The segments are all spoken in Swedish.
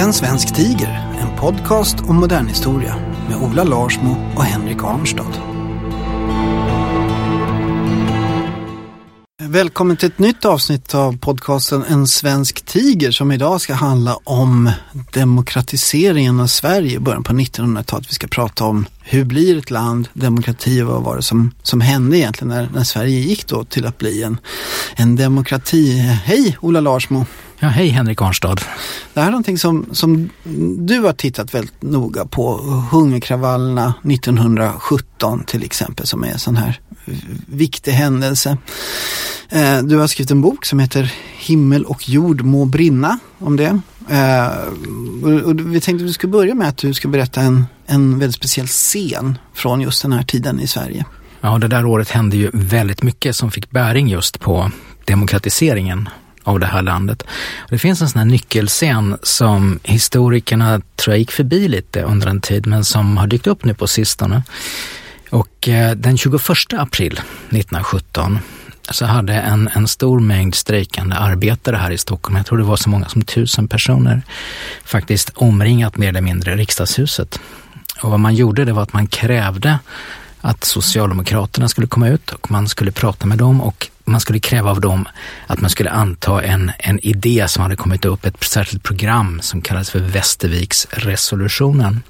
En svensk tiger, en podcast om modern historia med Ola Larsmo och Henrik Arnstad. Välkommen till ett nytt avsnitt av podcasten En svensk tiger som idag ska handla om demokratiseringen av Sverige i början på 1900-talet. Vi ska prata om hur blir ett land demokrati och vad var det som, som hände egentligen när, när Sverige gick då till att bli en, en demokrati. Hej Ola Larsmo! Ja, hej Henrik Arnstad. Det här är någonting som, som du har tittat väldigt noga på. Hungerkravallerna 1917 till exempel som är sån här viktig händelse. Eh, du har skrivit en bok som heter Himmel och jord må brinna om det. Eh, och- Vi tänkte att vi skulle börja med att du ska berätta en, en väldigt speciell scen från just den här tiden i Sverige. Ja, det där året hände ju väldigt mycket som fick bäring just på demokratiseringen av det här landet. Det finns en sån här nyckelscen som historikerna tror jag gick förbi lite under en tid men som har dykt upp nu på sistone. Och eh, den 21 april 1917 så hade en, en stor mängd strejkande arbetare här i Stockholm, jag tror det var så många som tusen personer, faktiskt omringat mer eller mindre riksdagshuset. Och vad man gjorde det var att man krävde att Socialdemokraterna skulle komma ut och man skulle prata med dem och man skulle kräva av dem att man skulle anta en, en idé som hade kommit upp, ett särskilt program som kallades för Västerviksresolutionen.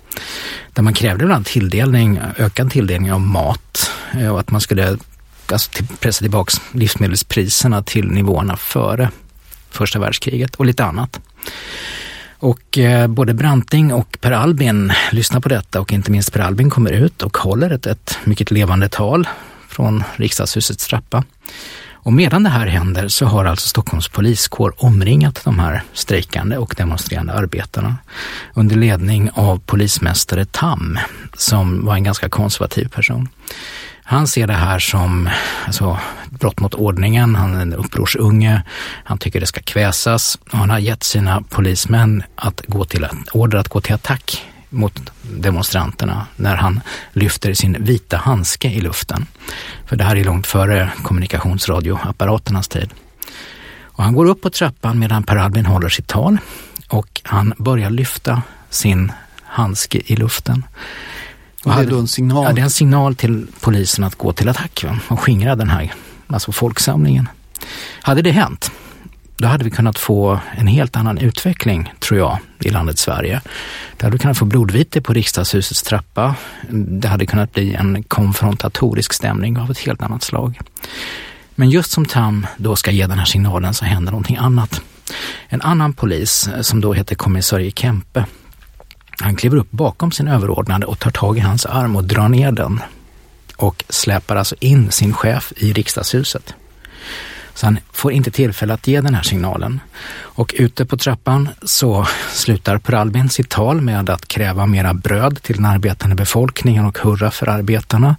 Där man krävde bland annat tilldelning, ökad tilldelning av mat eh, och att man skulle alltså, till, pressa tillbaka livsmedelspriserna till nivåerna före första världskriget och lite annat. Och eh, både Branting och Per Albin lyssnar på detta och inte minst Per Albin kommer ut och håller ett, ett mycket levande tal från riksdagshusets trappa. Och medan det här händer så har alltså Stockholms poliskår omringat de här strejkande och demonstrerande arbetarna under ledning av polismästare Tam som var en ganska konservativ person. Han ser det här som alltså, brott mot ordningen, han är en upprorsunge, han tycker det ska kväsas. Och han har gett sina polismän att gå till, order att gå till attack mot demonstranterna när han lyfter sin vita handske i luften. För det här är långt före kommunikationsradioapparaternas tid. Och han går upp på trappan medan Per Albin håller sitt tal och han börjar lyfta sin handske i luften. Och det är då en signal. Ja, det är en signal till polisen att gå till attack va? och skingra den här alltså folksamlingen. Hade det hänt, då hade vi kunnat få en helt annan utveckling, tror jag, i landet Sverige. Det hade kunnat få blodvite på riksdagshusets trappa. Det hade kunnat bli en konfrontatorisk stämning av ett helt annat slag. Men just som Tam då ska ge den här signalen så händer någonting annat. En annan polis, eh, som då heter kommissarie Kempe, han kliver upp bakom sin överordnade och tar tag i hans arm och drar ner den och släpar alltså in sin chef i riksdagshuset. Så han får inte tillfälle att ge den här signalen. Och ute på trappan så slutar Per Albin sitt tal med att kräva mera bröd till den arbetande befolkningen och hurra för arbetarna.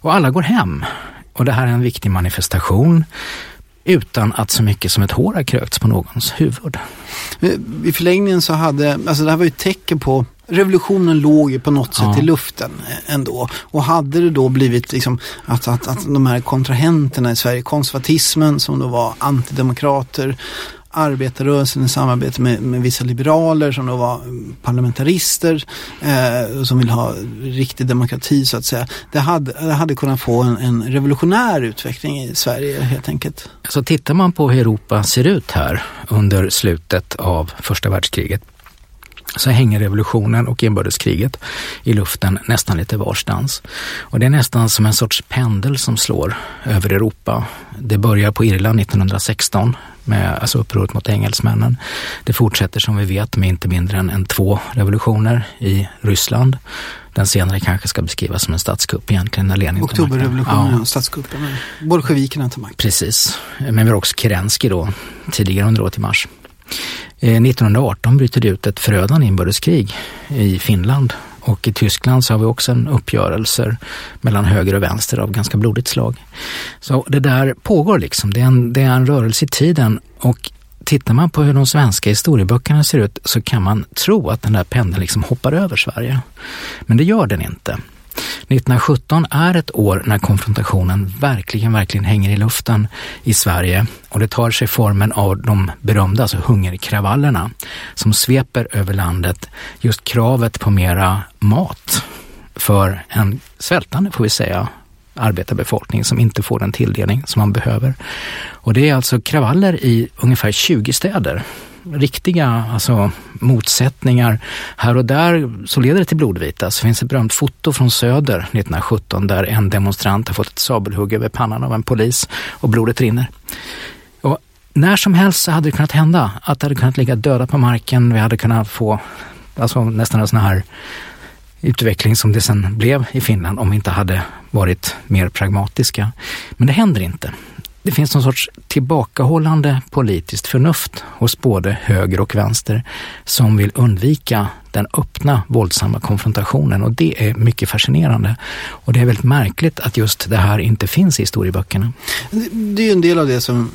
Och alla går hem. Och det här är en viktig manifestation utan att så mycket som ett hår har krökts på någons huvud. Eh, I förlängningen så hade, alltså det här var ju ett tecken på Revolutionen låg ju på något sätt Ja. i luften ändå. Och hade det då blivit liksom att, att, att de här kontrahenterna i Sverige, konservatismen som då var antidemokrater, arbetarrörelsen i samarbete med, med vissa liberaler som då var parlamentarister eh, som vill ha riktig demokrati så att säga. Det hade, det hade kunnat få en, en revolutionär utveckling i Sverige helt enkelt. Så tittar man på hur Europa ser ut här under slutet av första världskriget så hänger revolutionen och inbördeskriget i luften nästan lite varstans. Och det är nästan som en sorts pendel som slår över Europa. Det börjar på Irland 1916 med alltså upproret mot engelsmännen. Det fortsätter som vi vet med inte mindre än, än två revolutioner i Ryssland. Den senare kanske ska beskrivas som en statskupp egentligen när Lenin Oktoberrevolutionen ja. statskuppen. Bolsjevikerna tar makten. Precis. Men vi har också Kerensky då, tidigare under året i mars. Eh, 1918 bryter det ut ett förödande inbördeskrig i Finland och i Tyskland så har vi också en uppgörelse mellan höger och vänster av ganska blodigt slag. Så det där pågår liksom, det är en, det är en rörelse i tiden och tittar man på hur de svenska historieböckerna ser ut så kan man tro att den där pendeln liksom hoppar över Sverige. Men det gör den inte. 1917 är ett år när konfrontationen verkligen, verkligen hänger i luften i Sverige och det tar sig formen av de berömda alltså hungerkravallerna som sveper över landet. Just kravet på mera mat för en svältande, får vi säga, arbetarbefolkning som inte får den tilldelning som man behöver. Och det är alltså kravaller i ungefär 20 städer riktiga alltså, motsättningar. Här och där så leder det till blodvita. Så finns ett berömt foto från Söder 1917 där en demonstrant har fått ett sabelhugg över pannan av en polis och blodet rinner. Och när som helst så hade det kunnat hända att det hade kunnat ligga döda på marken. Vi hade kunnat få alltså, nästan en sån här utveckling som det sen blev i Finland om vi inte hade varit mer pragmatiska. Men det händer inte. Det finns någon sorts tillbakahållande politiskt förnuft hos både höger och vänster som vill undvika den öppna våldsamma konfrontationen och det är mycket fascinerande. Och det är väldigt märkligt att just det här inte finns i historieböckerna. Det är ju en del av det som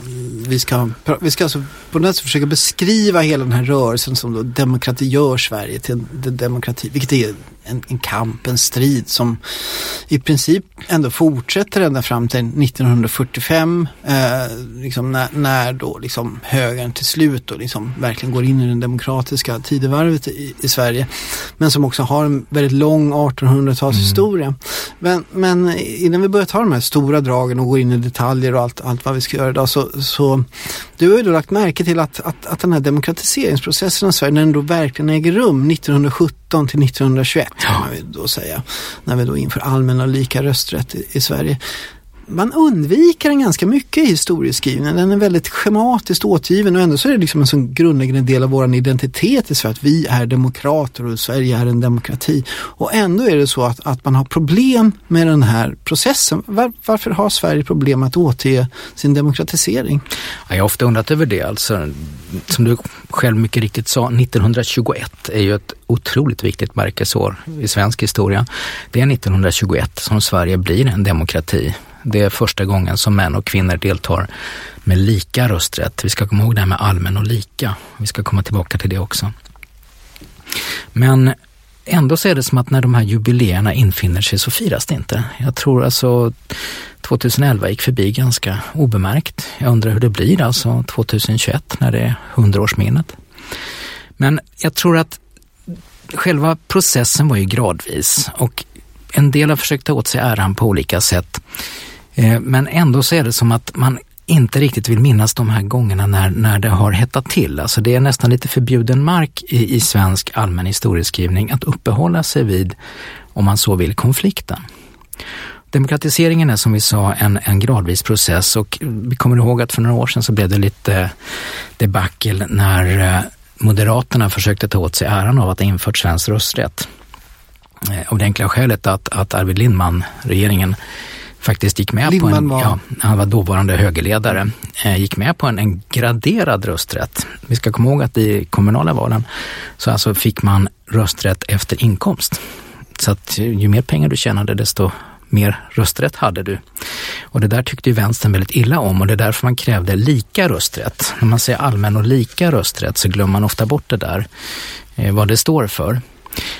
vi ska, vi ska alltså på något sätt försöka beskriva hela den här rörelsen som då demokrati gör Sverige till en demokrati, vilket är en, en kamp, en strid som i princip ändå fortsätter ända fram till 1945 eh, liksom när, när, då liksom högern till slut då liksom verkligen går in i den demokratiska tidevarvet i, i Sverige. Men som också har en väldigt lång 1800-talshistoria. Mm. Men, men innan vi börjar ta de här stora dragen och går in i detaljer och allt, allt vad vi ska göra idag så, så du har ju då lagt märke till att, att, att den här demokratiseringsprocessen i Sverige, när den då verkligen äger rum 1917 till 1921 kan man då säga, när vi då inför allmän och lika rösträtt i, i Sverige man undviker den ganska mycket i historieskrivningen. Den är väldigt schematiskt återgiven och ändå så är det liksom en sån grundläggande del av vår identitet i Sverige att vi är demokrater och Sverige är en demokrati. Och ändå är det så att, att man har problem med den här processen. Var, varför har Sverige problem att återge sin demokratisering? jag har ofta undrat över det. Alltså, som du själv mycket riktigt sa, 1921 är ju ett otroligt viktigt märkesår i svensk historia. Det är 1921 som Sverige blir en demokrati det är första gången som män och kvinnor deltar med lika rösträtt. Vi ska komma ihåg det här med allmän och lika. Vi ska komma tillbaka till det också. Men ändå så är det som att när de här jubileerna infinner sig så firas det inte. Jag tror alltså 2011 gick förbi ganska obemärkt. Jag undrar hur det blir alltså 2021 när det är 100-årsminnet. Men jag tror att själva processen var ju gradvis och en del har försökt ta åt sig äran på olika sätt. Eh, men ändå så är det som att man inte riktigt vill minnas de här gångerna när, när det har hettat till. Alltså det är nästan lite förbjuden mark i, i svensk allmän historieskrivning att uppehålla sig vid, om man så vill, konflikten. Demokratiseringen är som vi sa en, en gradvis process och vi kommer ihåg att för några år sedan så blev det lite debacle när eh, Moderaterna försökte ta åt sig äran av att ha infört svensk rösträtt. Eh, av det enkla skälet att, att Arvid Lindman, regeringen, faktiskt gick med Lindman på en, var... Ja, han var dåvarande högerledare, eh, gick med på en, en, graderad rösträtt. Vi ska komma ihåg att i kommunala valen så alltså fick man rösträtt efter inkomst. Så att ju mer pengar du tjänade desto mer rösträtt hade du. Och det där tyckte ju vänstern väldigt illa om och det är därför man krävde lika rösträtt. När man säger allmän och lika rösträtt så glömmer man ofta bort det där, eh, vad det står för.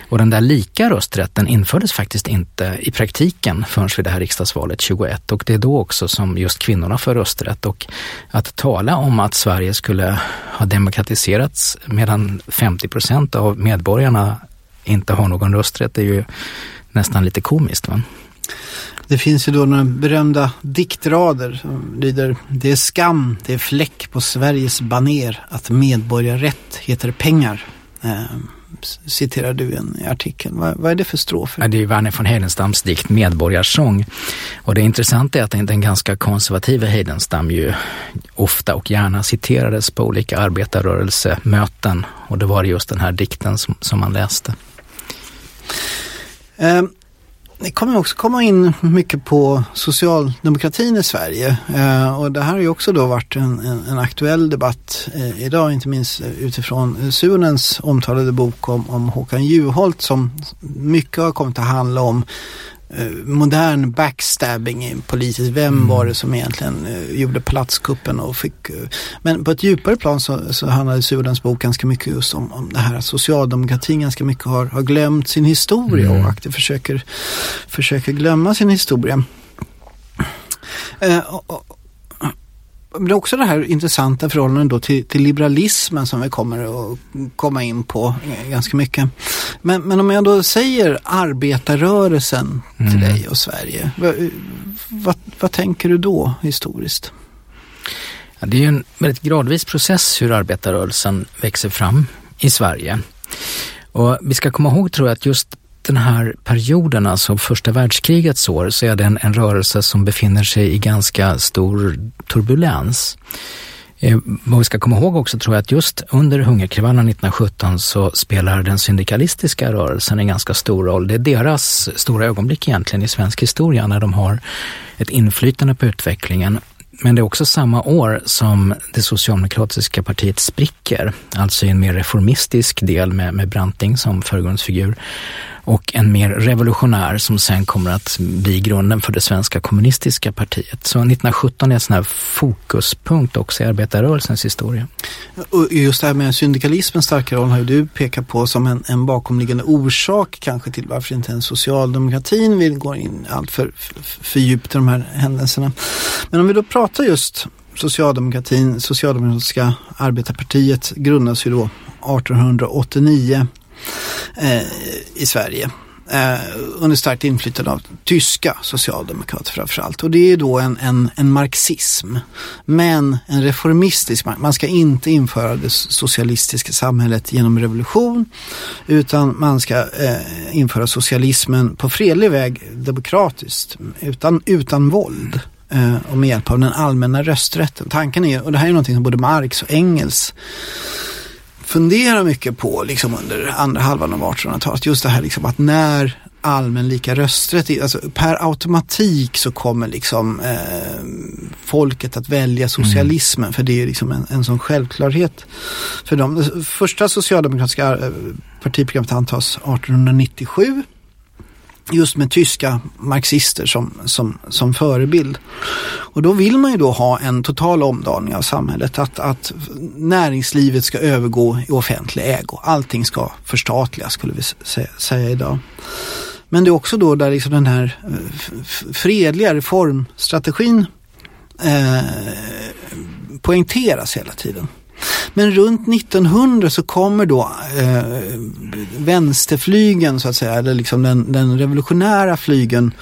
Och den där lika rösträtten infördes faktiskt inte i praktiken förrän vid det här riksdagsvalet 21 och det är då också som just kvinnorna får rösträtt och att tala om att Sverige skulle ha demokratiserats medan 50 procent av medborgarna inte har någon rösträtt är ju nästan lite komiskt. Va? Det finns ju då några berömda diktrader som lyder Det är skam, det är fläck på Sveriges baner att medborgarrätt heter pengar. Ehm. Citerar du en i artikeln. Vad, vad, är det för strofer? Ja, det är Verner von Heidenstams dikt Medborgarsång. Och det intressanta är att den ganska konservativa Heidenstam ju ofta och gärna citerades på olika arbetarrörelsemöten. Och det var just den här dikten som, som man läste. Um. Det kommer också komma in mycket på socialdemokratin i Sverige. Eh, och det här har ju också då varit en, en, en aktuell debatt eh, idag, inte minst eh, utifrån Sunens omtalade bok om, om Håkan Juholt som mycket har kommit att handla om modern backstabbing i politiskt. Vem mm. var det som egentligen uh, gjorde platskuppen och fick... Uh, men på ett djupare plan så, så handlade Sudans bok ganska mycket just om, om det här att socialdemokratin ganska mycket har, har glömt sin historia mm. och aktivt försöker, försöker glömma sin historia. Uh, och, det är också det här intressanta förhållandet då till, till, liberalismen som vi kommer att komma in på ganska mycket. Men, men om jag då säger arbetarrörelsen till mm. dig och Sverige, vad, vad, vad, tänker du då historiskt? Ja, det är ju en väldigt gradvis process hur arbetarrörelsen växer fram i Sverige. Och vi ska komma ihåg tror jag att just den här perioden, alltså första världskrigets år, så är det en, en rörelse som befinner sig i ganska stor turbulens. Eh, vad vi ska komma ihåg också tror jag att just under hungerkravallerna 1917 så spelar den syndikalistiska rörelsen en ganska stor roll. Det är deras stora ögonblick egentligen i svensk historia när de har ett inflytande på utvecklingen. Men det är också samma år som det socialdemokratiska partiet spricker, alltså i en mer reformistisk del med, med Branting som förgrundsfigur och en mer revolutionär som sen kommer att bli grunden för det svenska kommunistiska partiet. Så 1917 är en sån här fokuspunkt också i arbetarrörelsens historia. Och just det här med syndikalismens starka roll har ju du pekat på som en, en bakomliggande orsak kanske till varför inte ens socialdemokratin vill gå in allt för, för, för djupt i de här händelserna. Men om vi då pratar just socialdemokratin, socialdemokratiska arbetarpartiet grundas ju då 1889 eh, i Sverige. Eh, under starkt inflytande av tyska socialdemokrater framförallt. Och det är då en, en, en marxism. Men en reformistisk, man ska inte införa det socialistiska samhället genom revolution. Utan man ska eh, införa socialismen på fredlig väg, demokratiskt, utan, utan våld eh, och med hjälp av den allmänna rösträtten. Tanken är, och det här är någonting som både Marx och Engels fundera mycket på liksom under andra halvan av 1800-talet. Just det här liksom att när allmän lika rösträtt, alltså per automatik så kommer liksom eh, folket att välja socialismen mm. för det är liksom en, en sån självklarhet för dem. Det första socialdemokratiska eh, partiprogrammet antas 1897 just med tyska marxister som, som, som förebild. Och då vill man ju då ha en total omdaning av samhället, att, att näringslivet ska övergå i offentlig ägo. Allting ska förstatligas skulle vi säga idag. Men det är också då där liksom den här eh, fredliga reformstrategin eh, poängteras hela tiden. Men runt 1900 så kommer då eh, vänsterflygen så att säga, eller liksom den, den revolutionära flygen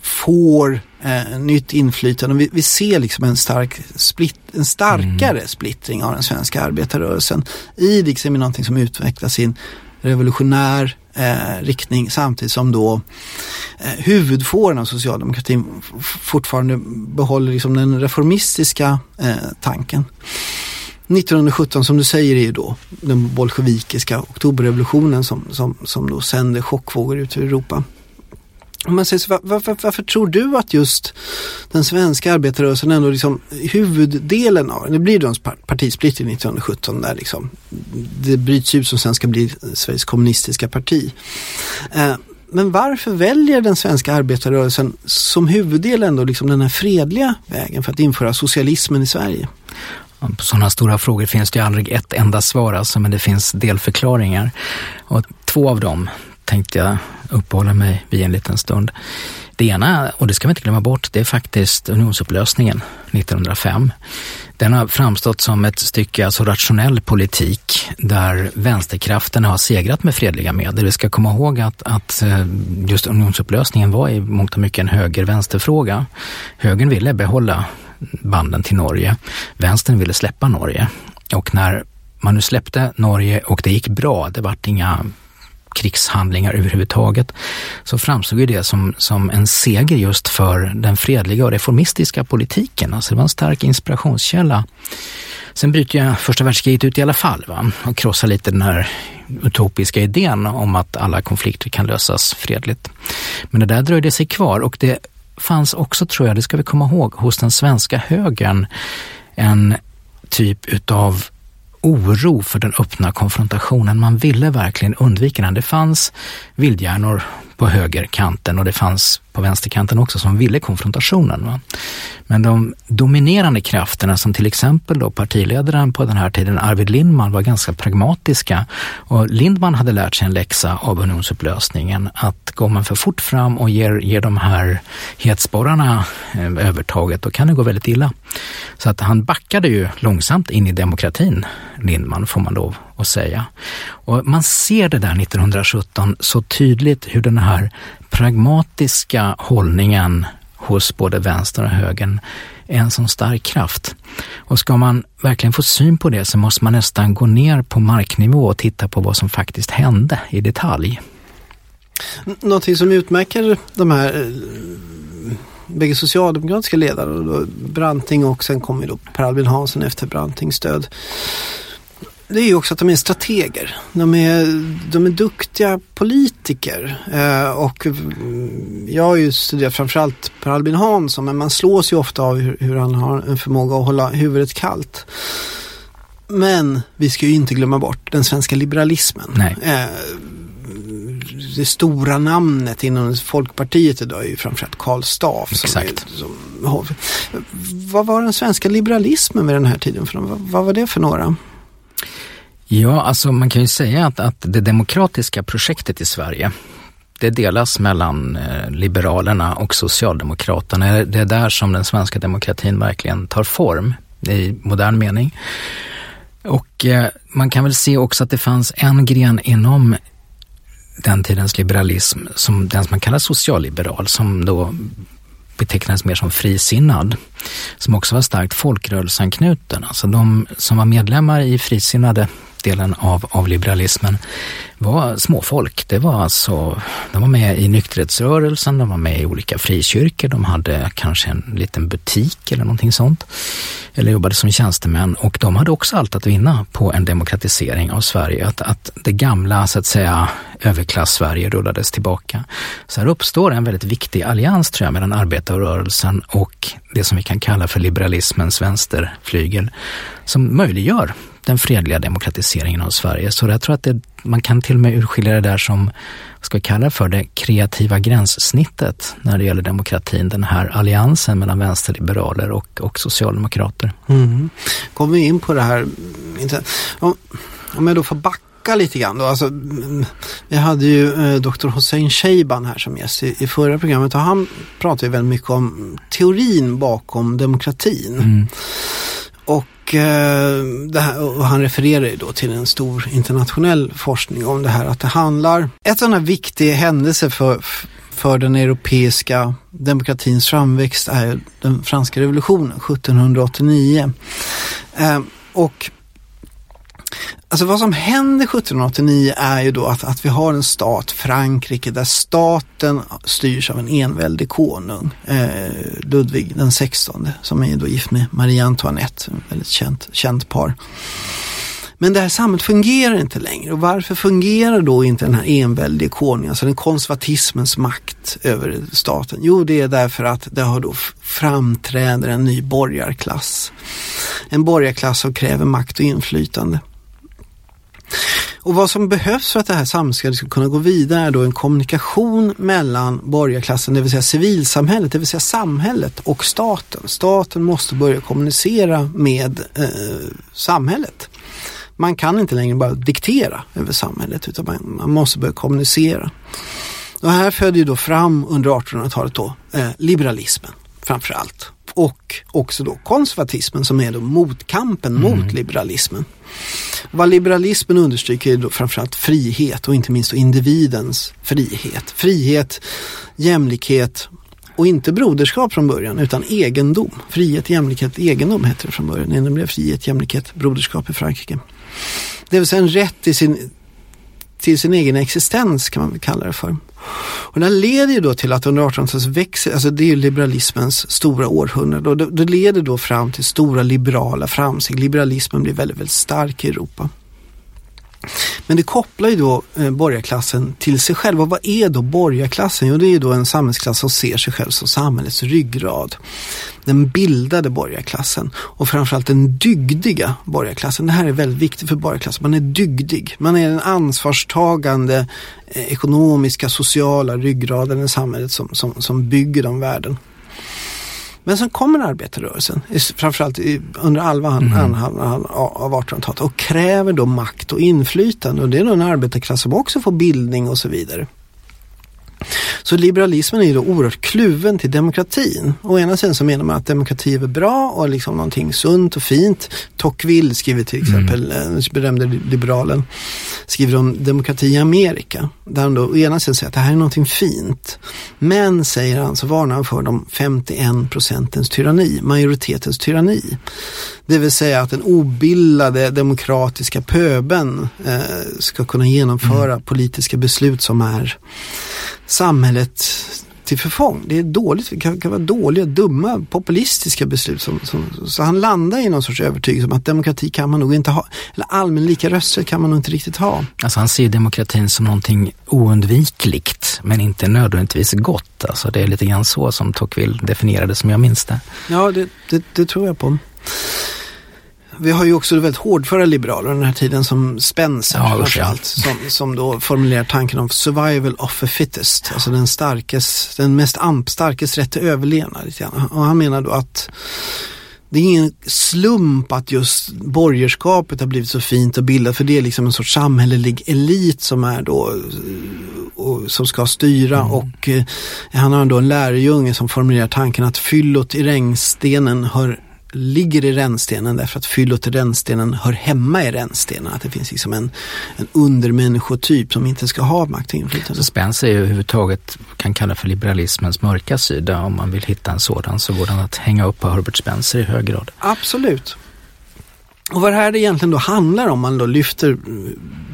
får eh, nytt inflytande. Vi, vi, ser liksom en, stark split, en starkare mm. splittring av den svenska arbetarrörelsen i liksom någonting som utvecklas i en revolutionär eh, riktning samtidigt som då eh, huvudfåran av socialdemokratin fortfarande behåller liksom den reformistiska eh, tanken. 1917 som du säger är ju då den bolsjevikiska oktoberrevolutionen som, som, som då sänder chockvågor ut i Europa. Man säger så, varför, varför, tror du att just den svenska arbetarrörelsen ändå liksom huvuddelen av det blir då en partisplittring 1917 där liksom det bryts ut som sen ska bli Sveriges kommunistiska parti. Eh, men varför väljer den svenska arbetarrörelsen som huvuddel ändå liksom den här fredliga vägen för att införa socialismen i Sverige? På sådana stora frågor finns det ju aldrig ett enda svar alltså, men det finns delförklaringar. Och två av dem tänkte jag uppehålla mig vid en liten stund. Det ena, och det ska vi inte glömma bort, det är faktiskt unionsupplösningen 1905. Den har framstått som ett stycke alltså rationell politik där vänsterkrafterna har segrat med fredliga medel. Vi ska komma ihåg att, att eh, just unionsupplösningen var i mångt och mycket en höger-vänsterfråga. Högern ville behålla banden till Norge. Vänstern ville släppa Norge. Och när man nu släppte Norge och det gick bra, det vart inga krigshandlingar överhuvudtaget, så framstod ju det som, som en seger just för den fredliga och reformistiska politiken. Alltså det var en stark inspirationskälla. Sen bryter ju första världskriget ut i alla fall va? och krossar lite den här utopiska idén om att alla konflikter kan lösas fredligt. Men det där dröjde sig kvar och det fanns också, tror jag, det ska vi komma ihåg, hos den svenska högern en typ utav oro för den öppna konfrontationen. Man ville verkligen undvika den. Det fanns vildhjärnor på högerkanten och det fanns på vänsterkanten också som ville konfrontationen. Va? Men de dominerande krafterna som till exempel då partiledaren på den här tiden, Arvid Lindman, var ganska pragmatiska. Och Lindman hade lärt sig en läxa av unionsupplösningen att går man för fort fram och ger, ger de här hetsporrarna eh, övertaget, då kan det gå väldigt illa. Så att han backade ju långsamt in i demokratin, Lindman, får man lov att säga. Och man ser det där 1917 så tydligt hur den här pragmatiska hållningen hos både vänster och högern är en sån stark kraft. Och ska man verkligen få syn på det så måste man nästan gå ner på marknivå och titta på vad som faktiskt hände i detalj. Någonting som utmärker de här eh, bägge socialdemokratiska ledare, Branting och sen kommer då Per Albin Hansson efter Brantings död det är ju också att de är strateger. De är, de är duktiga politiker. Eh, och jag har ju studerat framförallt Per Albin Hansson men man slås ju ofta av hur, hur, han har en förmåga att hålla huvudet kallt. Men vi ska ju inte glömma bort den svenska liberalismen. Nej. Eh, det stora namnet inom Folkpartiet idag är ju framförallt Karl Staaf. Exakt. Som, som, vad var den svenska liberalismen vid den här tiden? För vad, vad var det för några? Ja, alltså man kan ju säga att, att det demokratiska projektet i Sverige, det delas mellan eh, Liberalerna och Socialdemokraterna. Det är där som den svenska demokratin verkligen tar form i modern mening. Och eh, man kan väl se också att det fanns en gren inom den tidens liberalism, som den som man kallar socialliberal, som då betecknades mer som frisinnad, som också var starkt folkrörelseanknuten. Alltså de som var medlemmar i frisinnade delen av, av liberalismen var småfolk. Det var alltså, de var med i nykterhetsrörelsen, de var med i olika frikyrkor, de hade kanske en liten butik eller någonting sånt. Eller jobbade som tjänstemän och de hade också allt att vinna på en demokratisering av Sverige. Att, att det gamla, så att säga, överklass-Sverige rullades tillbaka. Så här uppstår en väldigt viktig allians tror jag mellan arbetarrörelsen och det som vi kan kalla för liberalismens vänsterflygel som möjliggör den fredliga demokratiseringen av Sverige. Så jag tror att det, man kan till och med urskilja det där som, ska vi kalla för, det kreativa gränssnittet när det gäller demokratin. Den här alliansen mellan vänsterliberaler och, och socialdemokrater. Mm. Kommer vi in på det här, om, om jag då får backa lite grann då. Alltså, vi hade ju eh, Dr. Hossein Sheiban här som gäst i, i, förra programmet och han pratade väldigt mycket om teorin bakom demokratin. Mm. Eh, och här, och han refererar ju då till en stor internationell forskning om det här att det handlar, ett sådana viktig händelse för, för den europeiska demokratins framväxt är den franska revolutionen 1789. Eh, och Alltså vad som händer 1789 är ju då att, att vi har en stat, Frankrike, där staten styrs av en enväldig konung, eh, Ludvig den 16, som är då gift med Marie Antoinette, ett väldigt känt, känt par. Men det här samhället fungerar inte längre och varför fungerar då inte den här enväldige konungen, alltså den konservatismens makt över staten? Jo, det är därför att det har då framträder en ny borgarklass. En borgarklass som kräver makt och inflytande. Och vad som behövs för att det här samhället ska kunna gå vidare är då en kommunikation mellan borgarklassen, det vill säga civilsamhället, det vill säga samhället och staten. Staten måste börja kommunicera med eh, samhället Man kan inte längre bara diktera över samhället utan man, man måste börja kommunicera. Och här födde ju då fram under 1800-talet då eh, liberalismen framför allt. Och också då konservatismen som är då motkampen mm. mot liberalismen. Vad liberalismen understryker är då framförallt frihet och inte minst individens frihet. Frihet, jämlikhet och inte broderskap från början utan egendom. Frihet, jämlikhet, egendom hette det från början det blev frihet, jämlikhet, broderskap i Frankrike. Det vill säga en rätt till sin, till sin egen existens kan man väl kalla det för. Och det leder ju då till att under 1800-talet växer, alltså det är ju liberalismens stora århundrade och det, det leder då fram till stora liberala framsteg. Liberalismen blir väldigt, väldigt stark i Europa. Men det kopplar ju då eh, borgarklassen till sig själv. Och vad är då borgarklassen? Jo, det är ju då en samhällsklass som ser sig själv som samhällets ryggrad. Den bildade borgarklassen och framförallt den dygdiga borgarklassen. Det här är väldigt viktigt för borgarklassen. Man är dygdig. Man är den ansvarstagande eh, ekonomiska, sociala ryggraden i samhället som, som, som bygger de värden. Men sen kommer arbetarrörelsen, framförallt under halva mm. av 1800-talet och kräver då makt och inflytande och det är då en arbetarklass som också får bildning och så vidare. Så liberalismen är då oerhört kluven till demokratin. Å ena sidan så menar man att demokrati är bra och liksom någonting sunt och fint. Tocqueville skriver till mm. exempel, mm. den berömde liberalen, skriver om demokrati i Amerika. Där han då å ena sidan säger att det här är någonting fint. Men, säger han, så varnar han för de 51 procentens tyranni, majoritetens tyranni. Det vill säga att den obildade demokratiska pöben eh, ska kunna genomföra mm. politiska beslut som är samhället till förfång. Det är dåligt, kan, kan vara dåliga, dumma, populistiska beslut. Som, som, så han landar i någon sorts övertygelse om att demokrati kan man nog inte ha. Eller allmän lika rösträtt kan man nog inte riktigt ha. Alltså han ser demokratin som någonting oundvikligt men inte nödvändigtvis gott. Alltså det är lite grann så som Tocqueville definierade som jag minns det. Ja, det, det, det tror jag på vi har ju också väldigt hårdföra liberaler den här tiden som Spencer ja, framförallt. Som, som då formulerar tanken om survival of the fittest. Alltså den starkes, den mest amp, starkes rätt till överlevnad. Och han menar då att det är ingen slump att just borgerskapet har blivit så fint och bildat för det är liksom en sorts samhällelig elit som är då och, som ska styra mm. och eh, han har då en lärjunge som formulerar tanken att fyllot i regnstenen hör ligger i rännstenen därför att fyllot i rännstenen hör hemma i rännstenen. Att det finns liksom en, en undermänniskotyp som inte ska ha makt och inflytande. Så Spence är ju överhuvudtaget kan kalla för liberalismens mörka sida. Om man vill hitta en sådan så går den att hänga upp på Herbert Spencer i hög grad. Absolut. Och vad det här egentligen då handlar om, man då lyfter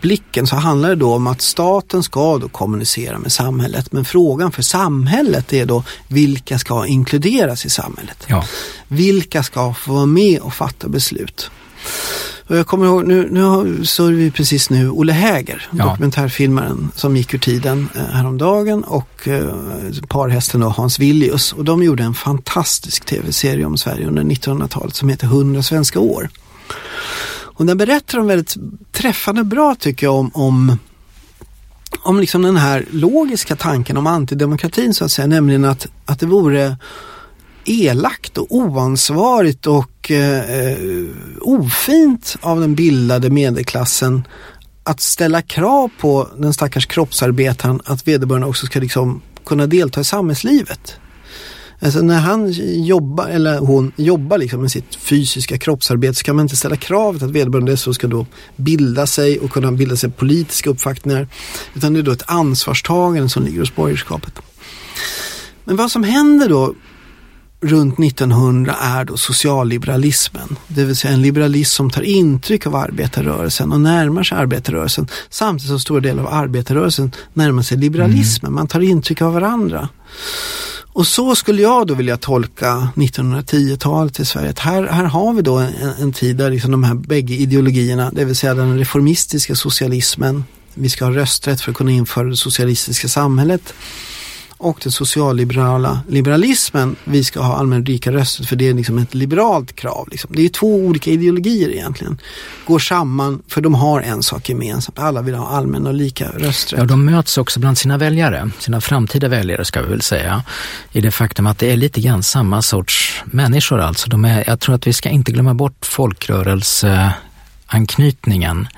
blicken, så handlar det då om att staten ska då kommunicera med samhället. Men frågan för samhället är då vilka ska inkluderas i samhället? Ja. Vilka ska få vara med och fatta beslut? Och jag kommer ihåg, nu, nu så vi precis nu Olle Häger, ja. dokumentärfilmaren som gick ur tiden eh, häromdagen och eh, parhästen då Hans Villius. Och de gjorde en fantastisk tv-serie om Sverige under 1900-talet som heter 100 svenska år. Och den berättar de väldigt träffande bra tycker jag om, om om liksom den här logiska tanken om antidemokratin så att säga, nämligen att, att det vore elakt och oansvarigt och eh, ofint av den bildade medelklassen att ställa krav på den stackars kroppsarbetaren att vederbörande också ska liksom kunna delta i samhällslivet. Alltså när han jobbar, eller hon jobbar liksom med sitt fysiska kroppsarbete så kan man inte ställa kravet att vederbörande så ska då bilda sig och kunna bilda sig politiska uppfattningar. Utan det är då ett ansvarstagande som ligger hos borgerskapet. Men vad som händer då runt 1900 är då socialliberalismen. Det vill säga en liberalism som tar intryck av arbetarrörelsen och närmar sig arbetarrörelsen. Samtidigt som stora delar av arbetarrörelsen närmar sig liberalismen. Mm. Man tar intryck av varandra. Och så skulle jag då vilja tolka 1910-talet i Sverige. Att här, här har vi då en, en tid där liksom de här bägge ideologierna, det vill säga den reformistiska socialismen, vi ska ha rösträtt för att kunna införa det socialistiska samhället och den socialliberala liberalismen, vi ska ha allmän rika röster för det är liksom ett liberalt krav. Liksom. Det är två olika ideologier egentligen. Går samman för de har en sak gemensamt, alla vill ha allmän och lika rösträtt. Ja, de möts också bland sina väljare, sina framtida väljare ska vi väl säga, i det faktum att det är lite grann samma sorts människor alltså. De är, jag tror att vi ska inte glömma bort folkrörelseanknytningen.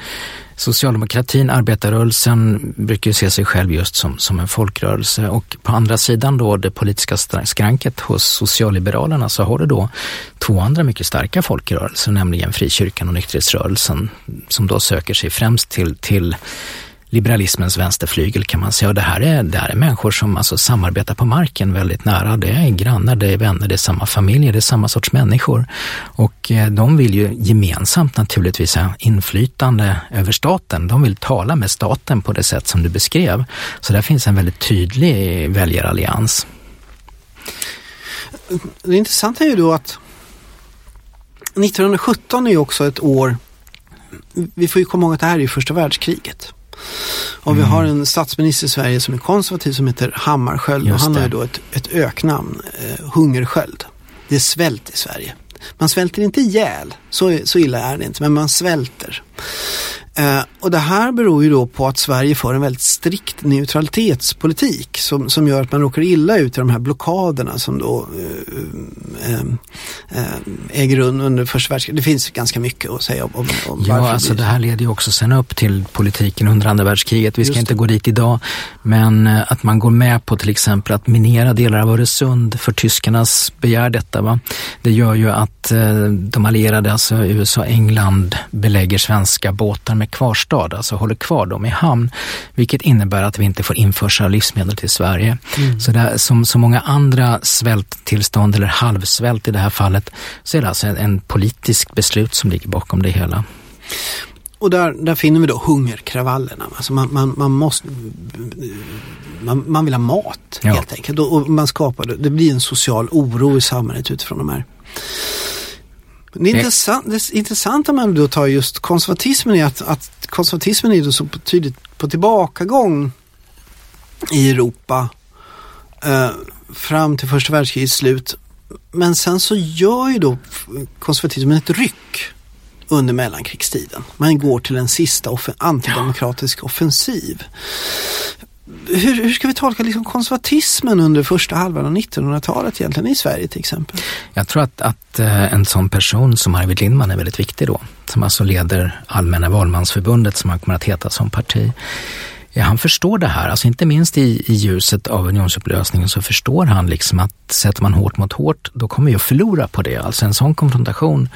Socialdemokratin, arbetarrörelsen brukar se sig själv just som, som en folkrörelse. Och på andra sidan då det politiska skranket hos socialliberalerna så har du då två andra mycket starka folkrörelser, nämligen frikyrkan och nykterhetsrörelsen som då söker sig främst till, till liberalismens vänsterflygel kan man säga. Och det här är, det här är människor som alltså samarbetar på marken väldigt nära. Det är grannar, det är vänner, det är samma familjer, det är samma sorts människor. Och eh, de vill ju gemensamt naturligtvis ha inflytande över staten. De vill tala med staten på det sätt som du beskrev. Så där finns en väldigt tydlig väljarallians. Det intressanta är ju då att 1917 är ju också ett år vi får ju komma ihåg att det här är ju första världskriget. Och vi har en statsminister i Sverige som är konservativ som heter Hammarskjöld och han har ju då ett, ett öknamn, eh, Hungersköld. Det är svält i Sverige. Man svälter inte ihjäl, så, så illa är det inte, men man svälter. Eh, och det här beror ju då på att Sverige för en väldigt strikt neutralitetspolitik som, som gör att man råkar illa ut i de här blockaderna som då eh, eh, eh äger rum under första världskriget. Det finns ganska mycket att säga om, om, om Ja, alltså det här leder ju också sen upp till politiken under andra världskriget. Vi ska inte gå dit idag, men eh, att man går med på till exempel att minera delar av Öresund för tyskarnas begär detta. Va? Det gör ju att eh, de allierade, alltså USA och England, belägger svenska båtar med kvarstad, alltså håller kvar dem i hamn, vilket innebär att vi inte får införsel av livsmedel till Sverige. Mm. Så där, som så många andra svälttillstånd eller halvsvält i det här fallet så är det alltså en, en politisk beslut som ligger bakom det hela. Och där, där finner vi då hungerkravallerna. Alltså man, man, man, måste, man, man vill ha mat ja. helt enkelt. Och man skapar, det blir en social oro i samhället utifrån de här det, intressant, det intressanta med att ta just konservatismen är att, att konservatismen är så tydligt på tillbakagång i Europa eh, fram till första världskrigets slut. Men sen så gör ju då konservatismen ett ryck under mellankrigstiden. Man går till en sista off antidemokratisk offensiv hur, hur, ska vi tolka liksom konservatismen under första halvan av 1900-talet egentligen i Sverige till exempel? Jag tror att, att eh, en sån person som Arvid Lindman är väldigt viktig då. Som alltså leder Allmänna valmansförbundet som han kommer att heta som parti. Ja, han förstår det här, alltså inte minst i, i ljuset av unionsupplösningen så förstår han liksom att sätter man hårt mot hårt, då kommer vi att förlora på det. Alltså en sån konfrontation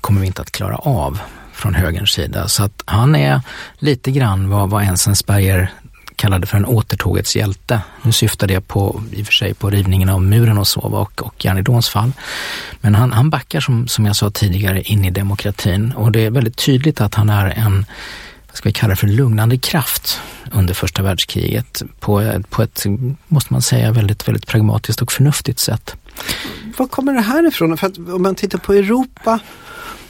kommer vi inte att klara av från högerns sida. Så att han är lite grann vad, vad Enzensberger kallade för en återtågets hjälte. Nu syftar det på, i och för sig på rivningen av muren och så och, och järnridåns fall. Men han, han backar som, som jag sa tidigare in i demokratin och det är väldigt tydligt att han är en vad ska vi kalla det för lugnande kraft under första världskriget på, på ett, måste man säga, väldigt, väldigt pragmatiskt och förnuftigt sätt. Var kommer det här ifrån? För att om man tittar på Europa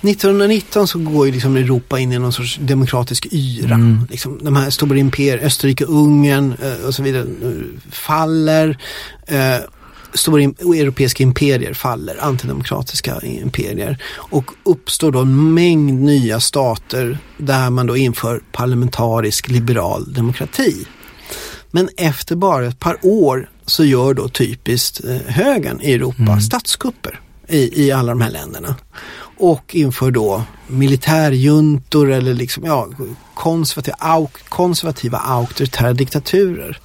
1919 så går ju liksom Europa in i någon sorts demokratisk yra. Mm. Liksom, de här stora imperier, Österrike, Ungern eh, och så vidare eh, faller. Eh, stora europeiska imperier faller, antidemokratiska imperier. Och uppstår då en mängd nya stater där man då inför parlamentarisk liberal demokrati. Men efter bara ett par år så gör då typiskt eh, högern i Europa mm. statskupper i, i alla de här länderna och inför då militärjuntor eller liksom, ja, konservativa, au, konservativa auktoritära diktaturer.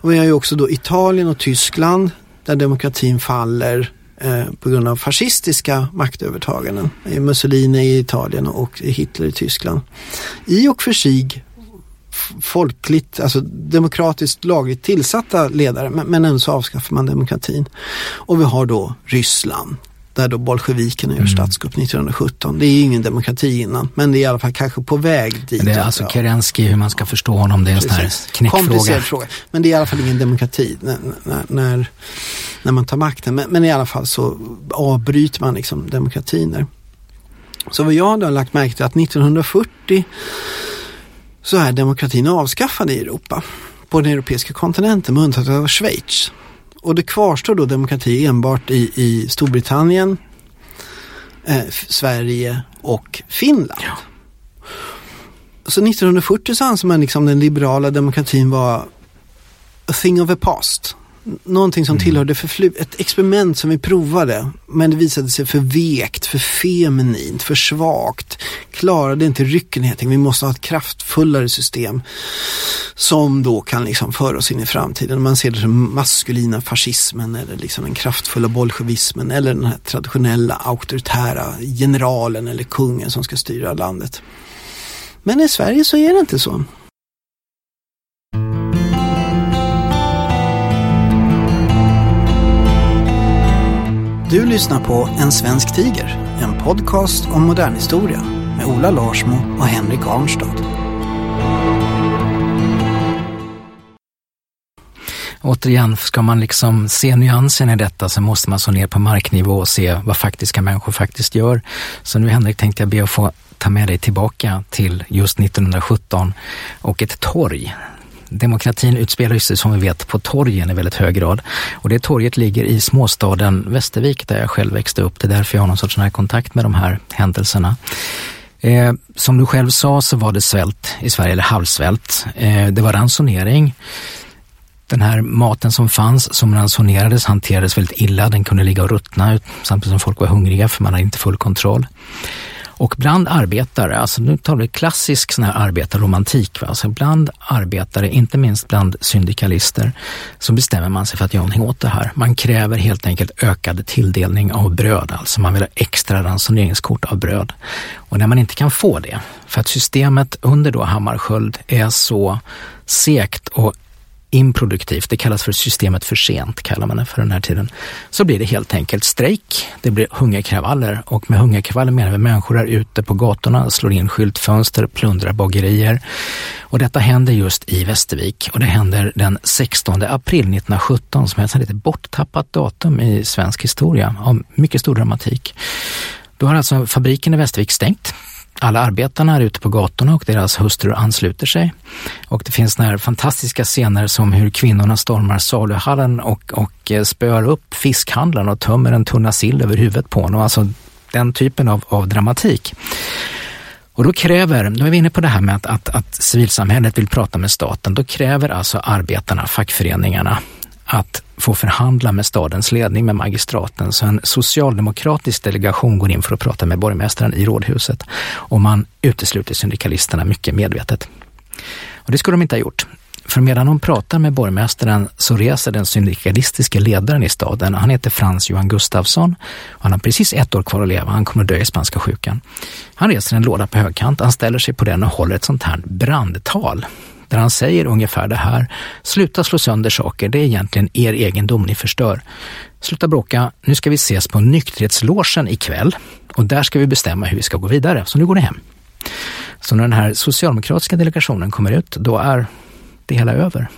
Och vi har ju också då Italien och Tyskland där demokratin faller eh, på grund av fascistiska maktövertaganden. Mussolini i Italien och Hitler i Tyskland. I och för sig folkligt, alltså demokratiskt lagligt tillsatta ledare men, men ändå så avskaffar man demokratin. Och vi har då Ryssland där då bolsjevikerna gör mm. statskupp 1917. Det är ju ingen demokrati innan, men det är i alla fall kanske på väg dit. Det är alltså Kerensky, hur man ska förstå honom, det är en sån här knäckfråga. fråga. Men det är i alla fall ingen demokrati när, när, när, när man tar makten. Men, men, i alla fall så avbryter man liksom demokratin där. Så vad jag då har lagt märke till att 1940 så är demokratin avskaffad i Europa på den europeiska kontinenten med undantag av Schweiz. Och det kvarstår då demokrati enbart i, i Storbritannien, eh, Sverige och Finland. Ja. Så 1940 så ansåg man liksom den liberala demokratin var a thing of the past. Någonting som tillhörde förflutet, ett experiment som vi provade. Men det visade sig för vekt, för feminint, för svagt. Klarade inte ryckenheten. Vi måste ha ett kraftfullare system som då kan liksom föra oss in i framtiden. Man ser det som maskulina fascismen eller liksom den kraftfulla bolsjevismen eller den här traditionella auktoritära generalen eller kungen som ska styra landet. Men i Sverige så är det inte så. Du lyssnar på En svensk tiger, en podcast om modern historia med Ola Larsmo och Henrik Arnstad. Återigen, ska man liksom se nyansen i detta så måste man så ner på marknivå och se vad faktiska människor faktiskt gör. Så nu Henrik tänkte jag be att få ta med dig tillbaka till just 1917 och ett torg Demokratin utspelar sig som vi vet på torgen i väldigt hög grad. Och det torget ligger i småstaden Västervik där jag själv växte upp. Det är därför jag har någon sorts här kontakt med de här händelserna. Eh, som du själv sa så var det svält i Sverige, eller halvsvält. Eh, det var ransonering. Den här maten som fanns, som ransonerades, hanterades väldigt illa. Den kunde ligga och ruttna samtidigt som folk var hungriga för man hade inte full kontroll. Och bland arbetare, alltså nu tar vi klassisk sån här arbetarromantik, va? Alltså bland arbetare, inte minst bland syndikalister, så bestämmer man sig för att göra någonting åt det här. Man kräver helt enkelt ökad tilldelning av bröd, alltså man vill ha extra ransoneringskort av bröd. Och när man inte kan få det, för att systemet under då Hammarskjöld är så sekt och improduktivt, det kallas för systemet för sent, kallar man det för den här tiden, så blir det helt enkelt strejk, det blir hungerkravaller och med hungerkravaller menar vi människor är ute på gatorna, slår in skyltfönster, plundrar bagerier. Och detta händer just i Västervik och det händer den 16 april 1917 som är ett lite borttappat datum i svensk historia av mycket stor dramatik. Då har alltså fabriken i Västervik stängt alla arbetarna är ute på gatorna och deras hustrur ansluter sig. Och det finns några fantastiska scener som hur kvinnorna stormar saluhallen och, och eh, spöar upp fiskhandlaren och tömmer en tunna sill över huvudet på honom. Alltså den typen av, av dramatik. Och då kräver, då är vi inne på det här med att, att, att civilsamhället vill prata med staten, då kräver alltså arbetarna, fackföreningarna, att få förhandla med stadens ledning, med magistraten. Så en socialdemokratisk delegation går in för att prata med borgmästaren i rådhuset och man utesluter syndikalisterna mycket medvetet. Och det skulle de inte ha gjort. För medan de pratar med borgmästaren så reser den syndikalistiska ledaren i staden, han heter Frans Johan Gustafsson. Han har precis ett år kvar att leva, han kommer att dö i spanska sjukan. Han reser en låda på högkant, han ställer sig på den och håller ett sånt här brandtal där han säger ungefär det här. Sluta slå sönder saker, det är egentligen er egendom ni förstör. Sluta bråka, nu ska vi ses på nykterhetslogen ikväll och där ska vi bestämma hur vi ska gå vidare, så nu går ni hem. Så när den här socialdemokratiska delegationen kommer ut, då är det hela över.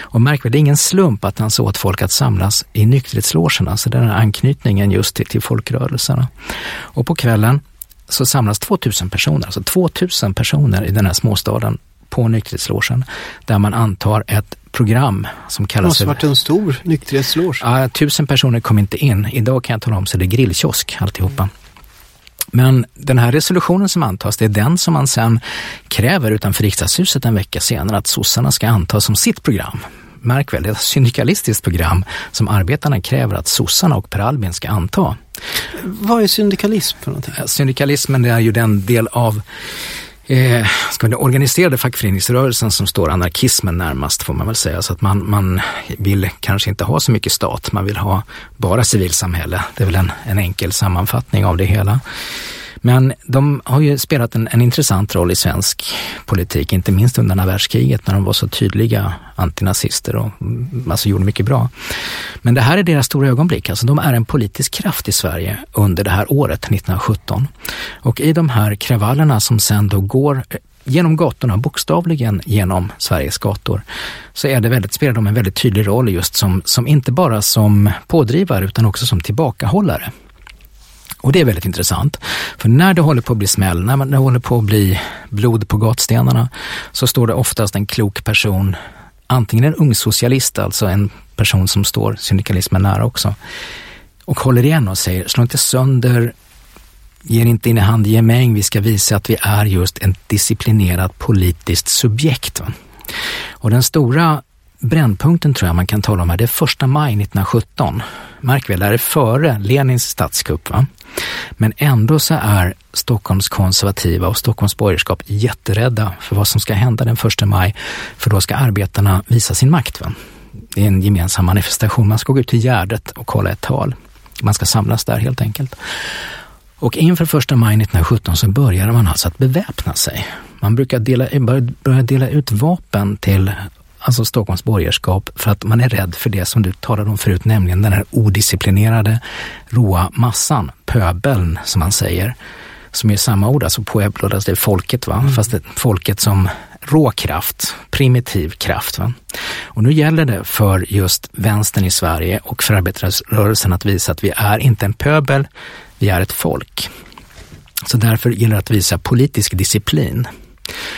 Och märk väl, det är ingen slump att han sa åt folk att samlas i nykterhetslogerna, så alltså den här anknytningen just till, till folkrörelserna. Och på kvällen så samlas 2000 personer, alltså 2000 personer i den här småstaden på nykterhetslogen där man antar ett program som kallas... Det måste varit en stor nykterhetsloge. Ja, tusen personer kom inte in. Idag kan jag tala om så det är grillkiosk alltihopa. Men den här resolutionen som antas, det är den som man sen kräver utanför riksdagshuset en vecka senare att sossarna ska anta som sitt program. Märk väl, det är ett syndikalistiskt program som arbetarna kräver att sossarna och Per Albin ska anta. Vad är syndikalism för någonting? Syndikalismen det är ju den del av eh, ska den organiserade fackföreningsrörelsen som står anarkismen närmast får man väl säga. Så att man, man vill kanske inte ha så mycket stat, man vill ha bara civilsamhälle. Det är väl en, en enkel sammanfattning av det hela. Men de har ju spelat en, en, intressant roll i svensk politik, inte minst under andra världskriget när de var så tydliga antinazister och mm, alltså gjorde mycket bra. Men det här är deras stora ögonblick, alltså de är en politisk kraft i Sverige under det här året, 1917. Och i de här kravallerna som sen då går eh, genom gatorna, bokstavligen genom Sveriges gator, så är det väldigt, spelar de en väldigt tydlig roll just som, som inte bara som pådrivare utan också som tillbakahållare. Och det är väldigt intressant. För när det håller på att bli smäll, när det håller på att bli blod på gatstenarna, så står det oftast en klok person, antingen en ung socialist, alltså en person som står syndikalismen nära också, och håller igen och säger, slå inte sönder, ger inte in i hand gemäng, vi ska visa att vi är just ett disciplinerat politiskt subjekt. Och den stora brännpunkten tror jag man kan tala om här, det är första maj 1917. Märk väl, det här är före Lenins statskupp. Va? Men ändå så är Stockholms konservativa och Stockholms borgerskap jätterädda för vad som ska hända den första maj, för då ska arbetarna visa sin makt. Va? Det är en gemensam manifestation. Man ska gå ut till Gärdet och kolla ett tal. Man ska samlas där helt enkelt. Och inför första maj 1917 så började man alltså att beväpna sig. Man brukar dela, börja dela ut vapen till alltså Stockholms borgerskap, för att man är rädd för det som du talade om förut, nämligen den här odisciplinerade, råa massan, pöbeln som man säger, som är samma ord, alltså pueblo, alltså det är folket, va? Mm. fast det är folket som råkraft, primitiv kraft. Va? Och nu gäller det för just vänstern i Sverige och för arbetarrörelsen att visa att vi är inte en pöbel, vi är ett folk. Så därför gäller det att visa politisk disciplin.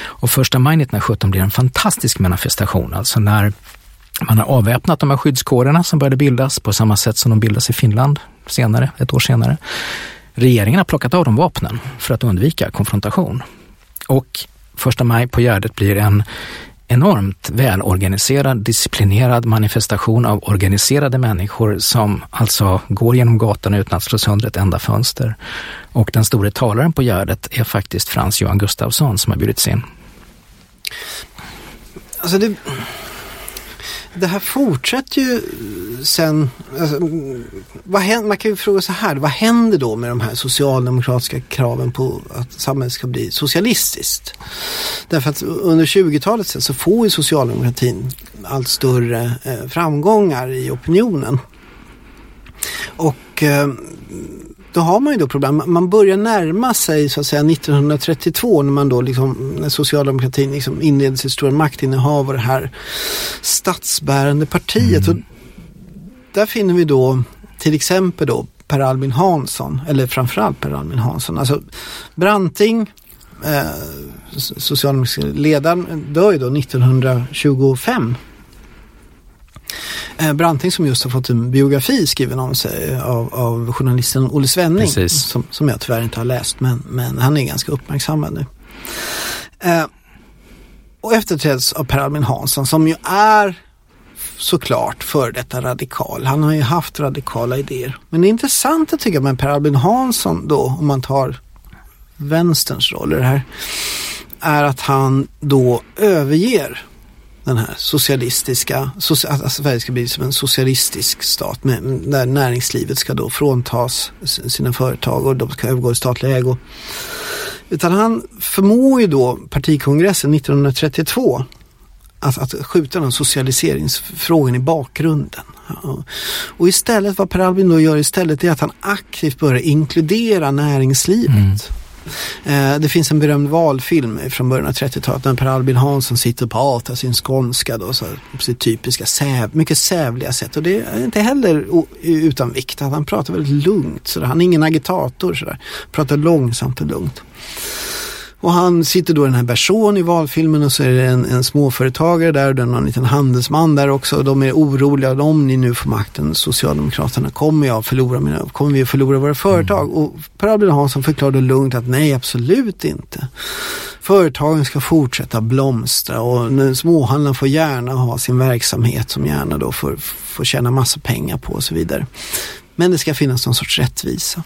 Och första maj 1917 blir en fantastisk manifestation, alltså när man har avväpnat de här skyddskårerna som började bildas på samma sätt som de bildas i Finland senare, ett år senare. Regeringen har plockat av dem vapnen för att undvika konfrontation. Och första maj på Gärdet blir en enormt välorganiserad, disciplinerad manifestation av organiserade människor som alltså går genom gatan utan att slå sönder ett enda fönster. Och den store talaren på Gärdet är faktiskt Frans Johan Gustafsson som har bjudits in. Alltså det, det här fortsätter ju eh, sen, alltså, mm, vad händer, man kan ju fråga så här, vad händer då med de här socialdemokratiska kraven på att samhället ska bli socialistiskt? Därför att under 20-talet sen så får ju socialdemokratin allt större eh, framgångar i opinionen. Och eh, då har man ju då problem. Man börjar närma sig så att säga 1932 när man då liksom, när socialdemokratin liksom inleder sitt stora maktinnehav och det här statsbärande partiet. Mm. Och där finner vi då till exempel då Per Albin Hansson, eller framförallt Per Albin Hansson. Alltså Branting, eh, socialdemokratiska ledaren, dör ju då 1925. Eh, Branting som just har fått en biografi skriven om sig av, av journalisten Olle Svenning. Som, som jag tyvärr inte har läst men, men han är ganska uppmärksammad nu. Eh, och efterträds av Per Albin Hansson som ju är såklart för detta radikal. Han har ju haft radikala idéer. Men det är intressant att tycka med Per Albin Hansson då, om man tar vänsterns roll i det här, är att han då överger den här socialistiska, att Sverige ska bli som en socialistisk stat med, där näringslivet ska då fråntas sina företag och de ska övergå i statlig ägo. Utan han förmår ju då partikongressen 1932 att, att skjuta den socialiseringsfrågan i bakgrunden. Och istället vad Per Albin då gör istället är att han aktivt börjar inkludera näringslivet. Mm. Eh, det finns en berömd valfilm från början av 30-talet när Per Albin Hansson sitter och pratar sin skånska då, så, på sitt typiska säv, mycket sävliga sätt. Och det är inte heller utan vikt. att Han pratar väldigt lugnt. Så han är ingen agitator. Så där. Pratar långsamt och lugnt. Och han sitter då i den här Berson i valfilmen och så är det en, en småföretagare där och det är någon liten handelsman där också. Och de är oroliga om ni nu får makten, Socialdemokraterna, kommer, jag förlora mina, kommer vi att förlora våra företag? Mm. Och Per Albin Hansson förklarade lugnt att nej, absolut inte. Företagen ska fortsätta blomstra och småhandlarna får gärna ha sin verksamhet som gärna då får, får tjäna massa pengar på och så vidare. Men det ska finnas någon sorts rättvisa.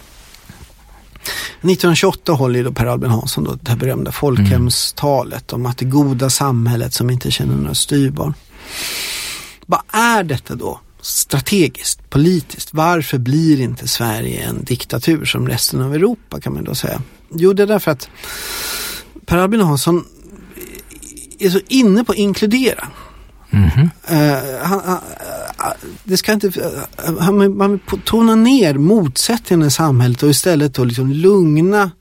1928 håller då Per Albin Hansson då det här berömda folkhemstalet mm. om att det goda samhället som inte känner några styrbarn. Vad är detta då? strategiskt, politiskt. Varför blir inte Sverige en diktatur som resten av Europa kan man då säga? Jo, det är därför att Per Albin Hansson är så inne på att inkludera. Mm -hmm. uh, han, det ska inte, man vill tona ner motsättningarna i samhället och istället då liksom lugna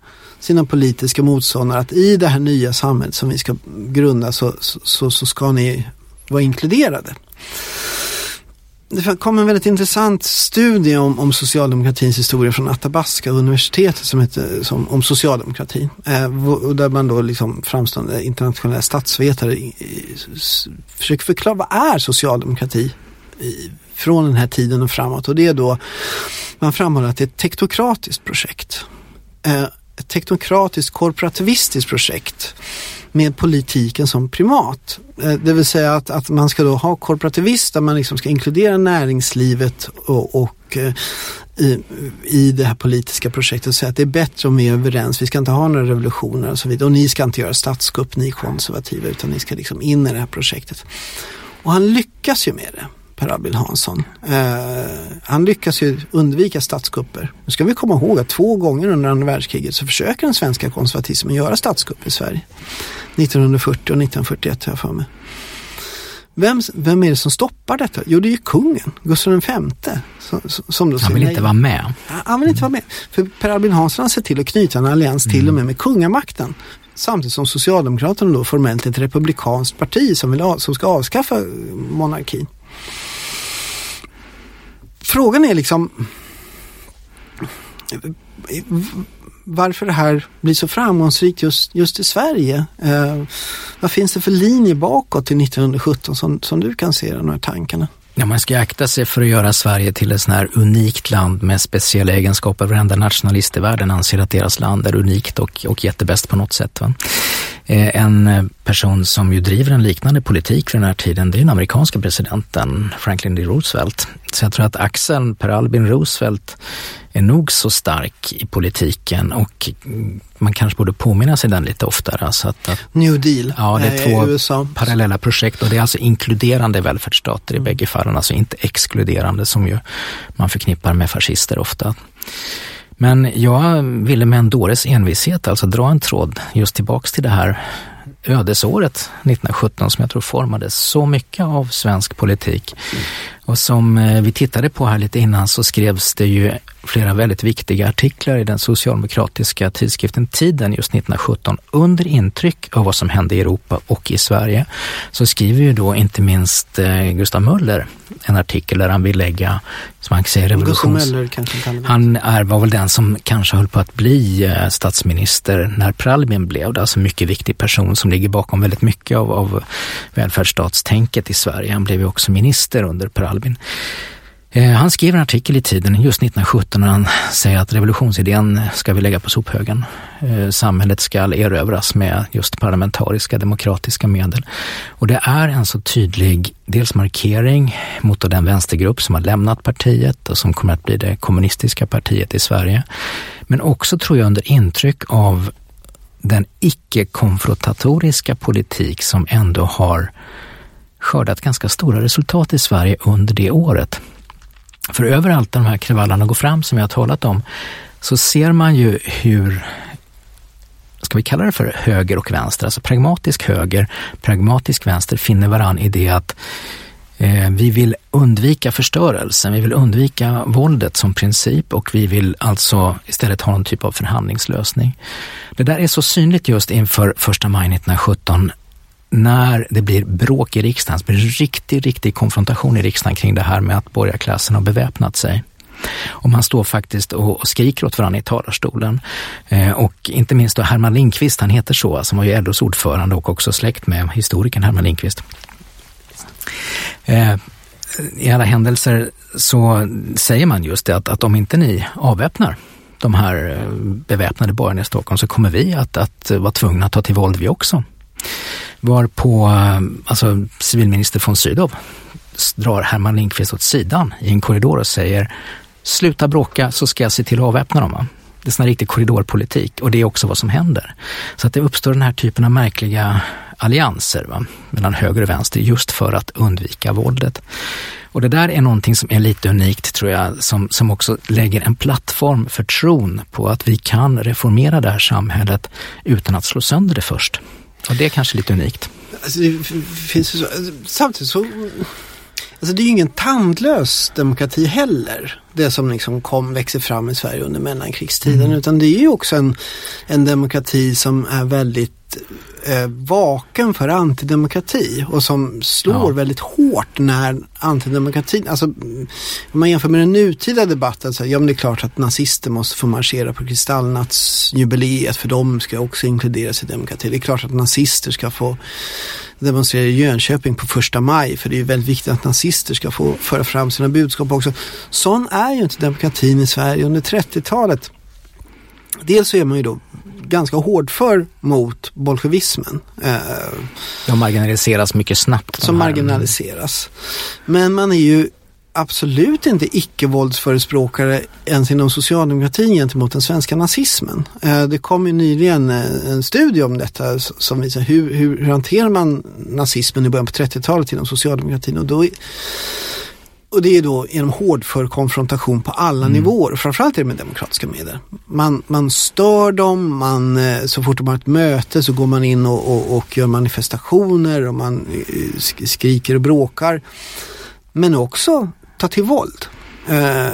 sina politiska motståndare att i det här nya samhället som vi ska grunda så, så, så ska ni vara inkluderade det kom en väldigt intressant studie om, om socialdemokratins historia från Athabasca universitetet som heter som, om socialdemokratin. Eh, där man då liksom framstående internationella statsvetare i, i, försöker förklara vad är socialdemokrati i, från den här tiden och framåt. Och det är då, man framhåller att det är ett tektokratiskt projekt. Eh, ett teknokratiskt korporativistiskt projekt med politiken som primat. Eh, det vill säga att, att man ska då ha korporativism där man liksom ska inkludera näringslivet och, och eh, i, i det här politiska projektet och säga att det är bättre om vi är överens. Vi ska inte ha några revolutioner och så vidare. Och ni ska inte göra statskupp, ni konservativa, utan ni ska liksom in i det här projektet. Och han lyckas ju med det. Per Albin Hansson. Eh, han lyckas ju undvika statskupper. Nu ska vi komma ihåg att två gånger under andra världskriget så försöker den svenska konservatismen göra statskupp i Sverige. 1940 och 1941 har jag för mig. Vem, vem är det som stoppar detta? Jo, det är ju kungen, Gustav V. Som, som då han vill inte vara med. Han vill inte vara med. För Per Albin Hansson har sett till att knyta en allians mm. till och med med kungamakten. Samtidigt som Socialdemokraterna då formellt är ett republikanskt parti som, vill, som ska avskaffa monarkin. Frågan är liksom varför det här blir så framgångsrikt just, just i Sverige. Eh, vad finns det för linje bakåt till 1917 som, som du kan se i de här tankarna? Ja, man ska akta sig för att göra Sverige till ett sånt här unikt land med speciella egenskaper. Varenda nationalist i världen anser att deras land är unikt och, och jättebäst på något sätt. Va? Eh, en person som ju driver en liknande politik för den här tiden, det är den amerikanska presidenten Franklin D. Roosevelt. Så jag tror att axeln Per Albin Roosevelt är nog så stark i politiken och man kanske borde påminna sig den lite oftare. Så att, att, New Deal Ja, det är två USA. parallella projekt och det är alltså inkluderande välfärdsstater i mm. bägge fallen, alltså inte exkluderande som ju man förknippar med fascister ofta. Men jag ville med en dåres envishet alltså dra en tråd just tillbaks till det här ödesåret 1917 som jag tror formade så mycket av svensk politik. Och som eh, vi tittade på här lite innan så skrevs det ju flera väldigt viktiga artiklar i den socialdemokratiska tidskriften Tiden just 1917 under intryck av vad som hände i Europa och i Sverige. Så skriver ju då inte minst eh, Gustav Möller en artikel där han vill lägga, som kan säga, revolutions... Möller han är, var väl den som kanske höll på att bli eh, statsminister när Pralbin blev det, alltså en mycket viktig person som ligger bakom väldigt mycket av, av välfärdsstatstänket i Sverige. Han blev ju också minister under Per Albin. Eh, han skrev en artikel i Tiden just 1917 när han säger att revolutionsidén ska vi lägga på sophögen. Eh, samhället ska erövras med just parlamentariska demokratiska medel. Och det är en så tydlig dels markering mot den vänstergrupp som har lämnat partiet och som kommer att bli det kommunistiska partiet i Sverige. Men också tror jag under intryck av den icke-konfrontatoriska politik som ändå har skördat ganska stora resultat i Sverige under det året. För överallt där de här kravallerna går fram som jag har talat om så ser man ju hur ska vi kalla det för höger och vänster, alltså pragmatisk höger, pragmatisk vänster finner varann i det att eh, vi vill undvika förstörelsen, vi vill undvika våldet som princip och vi vill alltså istället ha någon typ av förhandlingslösning. Det där är så synligt just inför första maj 1917 när det blir bråk i riksdagen, det blir riktig, riktig konfrontation i riksdagen kring det här med att borgarklassen har beväpnat sig. Och man står faktiskt och skriker åt varandra i talarstolen. Eh, och inte minst då Herman Lindqvist, han heter så, som var ju LOs ordförande och också släkt med historikern Herman Lindqvist. Eh, I alla händelser så säger man just det att, att om inte ni avväpnar de här eh, beväpnade borgarna i Stockholm så kommer vi att, att vara tvungna att ta till våld vi också var på, eh, alltså civilminister von Sydow drar Herman Lindqvist åt sidan i en korridor och säger sluta bråka så ska jag se till att avväpna dem. Det är sån riktig korridorpolitik och det är också vad som händer. Så att det uppstår den här typen av märkliga allianser va? mellan höger och vänster just för att undvika våldet. Och det där är någonting som är lite unikt tror jag, som, som också lägger en plattform för tron på att vi kan reformera det här samhället utan att slå sönder det först. Och det är kanske lite unikt. Alltså det finns så, samtidigt så, alltså det är ju ingen tandlös demokrati heller. Det som liksom kom, växer fram i Sverige under mellankrigstiden. Mm. Utan det är ju också en, en demokrati som är väldigt eh, vaken för antidemokrati och som slår ja. väldigt hårt när antidemokratin, alltså om man jämför med den nutida debatten så ja men det är klart att nazister måste få marschera på kristallnattsjubileet för de ska också inkluderas i demokrati. Det är klart att nazister ska få demonstrera i Jönköping på första maj för det är väldigt viktigt att nazister ska få föra fram sina budskap också. Sån är ju inte demokratin i Sverige under 30-talet. dels så är man ju då ganska hårdför mot bolsjevismen. Eh, De marginaliseras mycket snabbt. som marginaliseras. Men man är ju absolut inte icke-våldsförespråkare ens inom socialdemokratin gentemot den svenska nazismen. Eh, Det kom ju nyligen eh, en studie om detta som visar hur, hur, hur hanterar man nazismen i början på 30-talet inom socialdemokratin. Och, då, och det är då genom hårdför konfrontation på alla nivåer, framförallt är det med demokratiska medel. Man, man stör dem, man, eh, så fort de har ett möte så går man in och, och, och gör manifestationer och man eh, sk- skriker och bråkar. Men också ta till våld. Eh,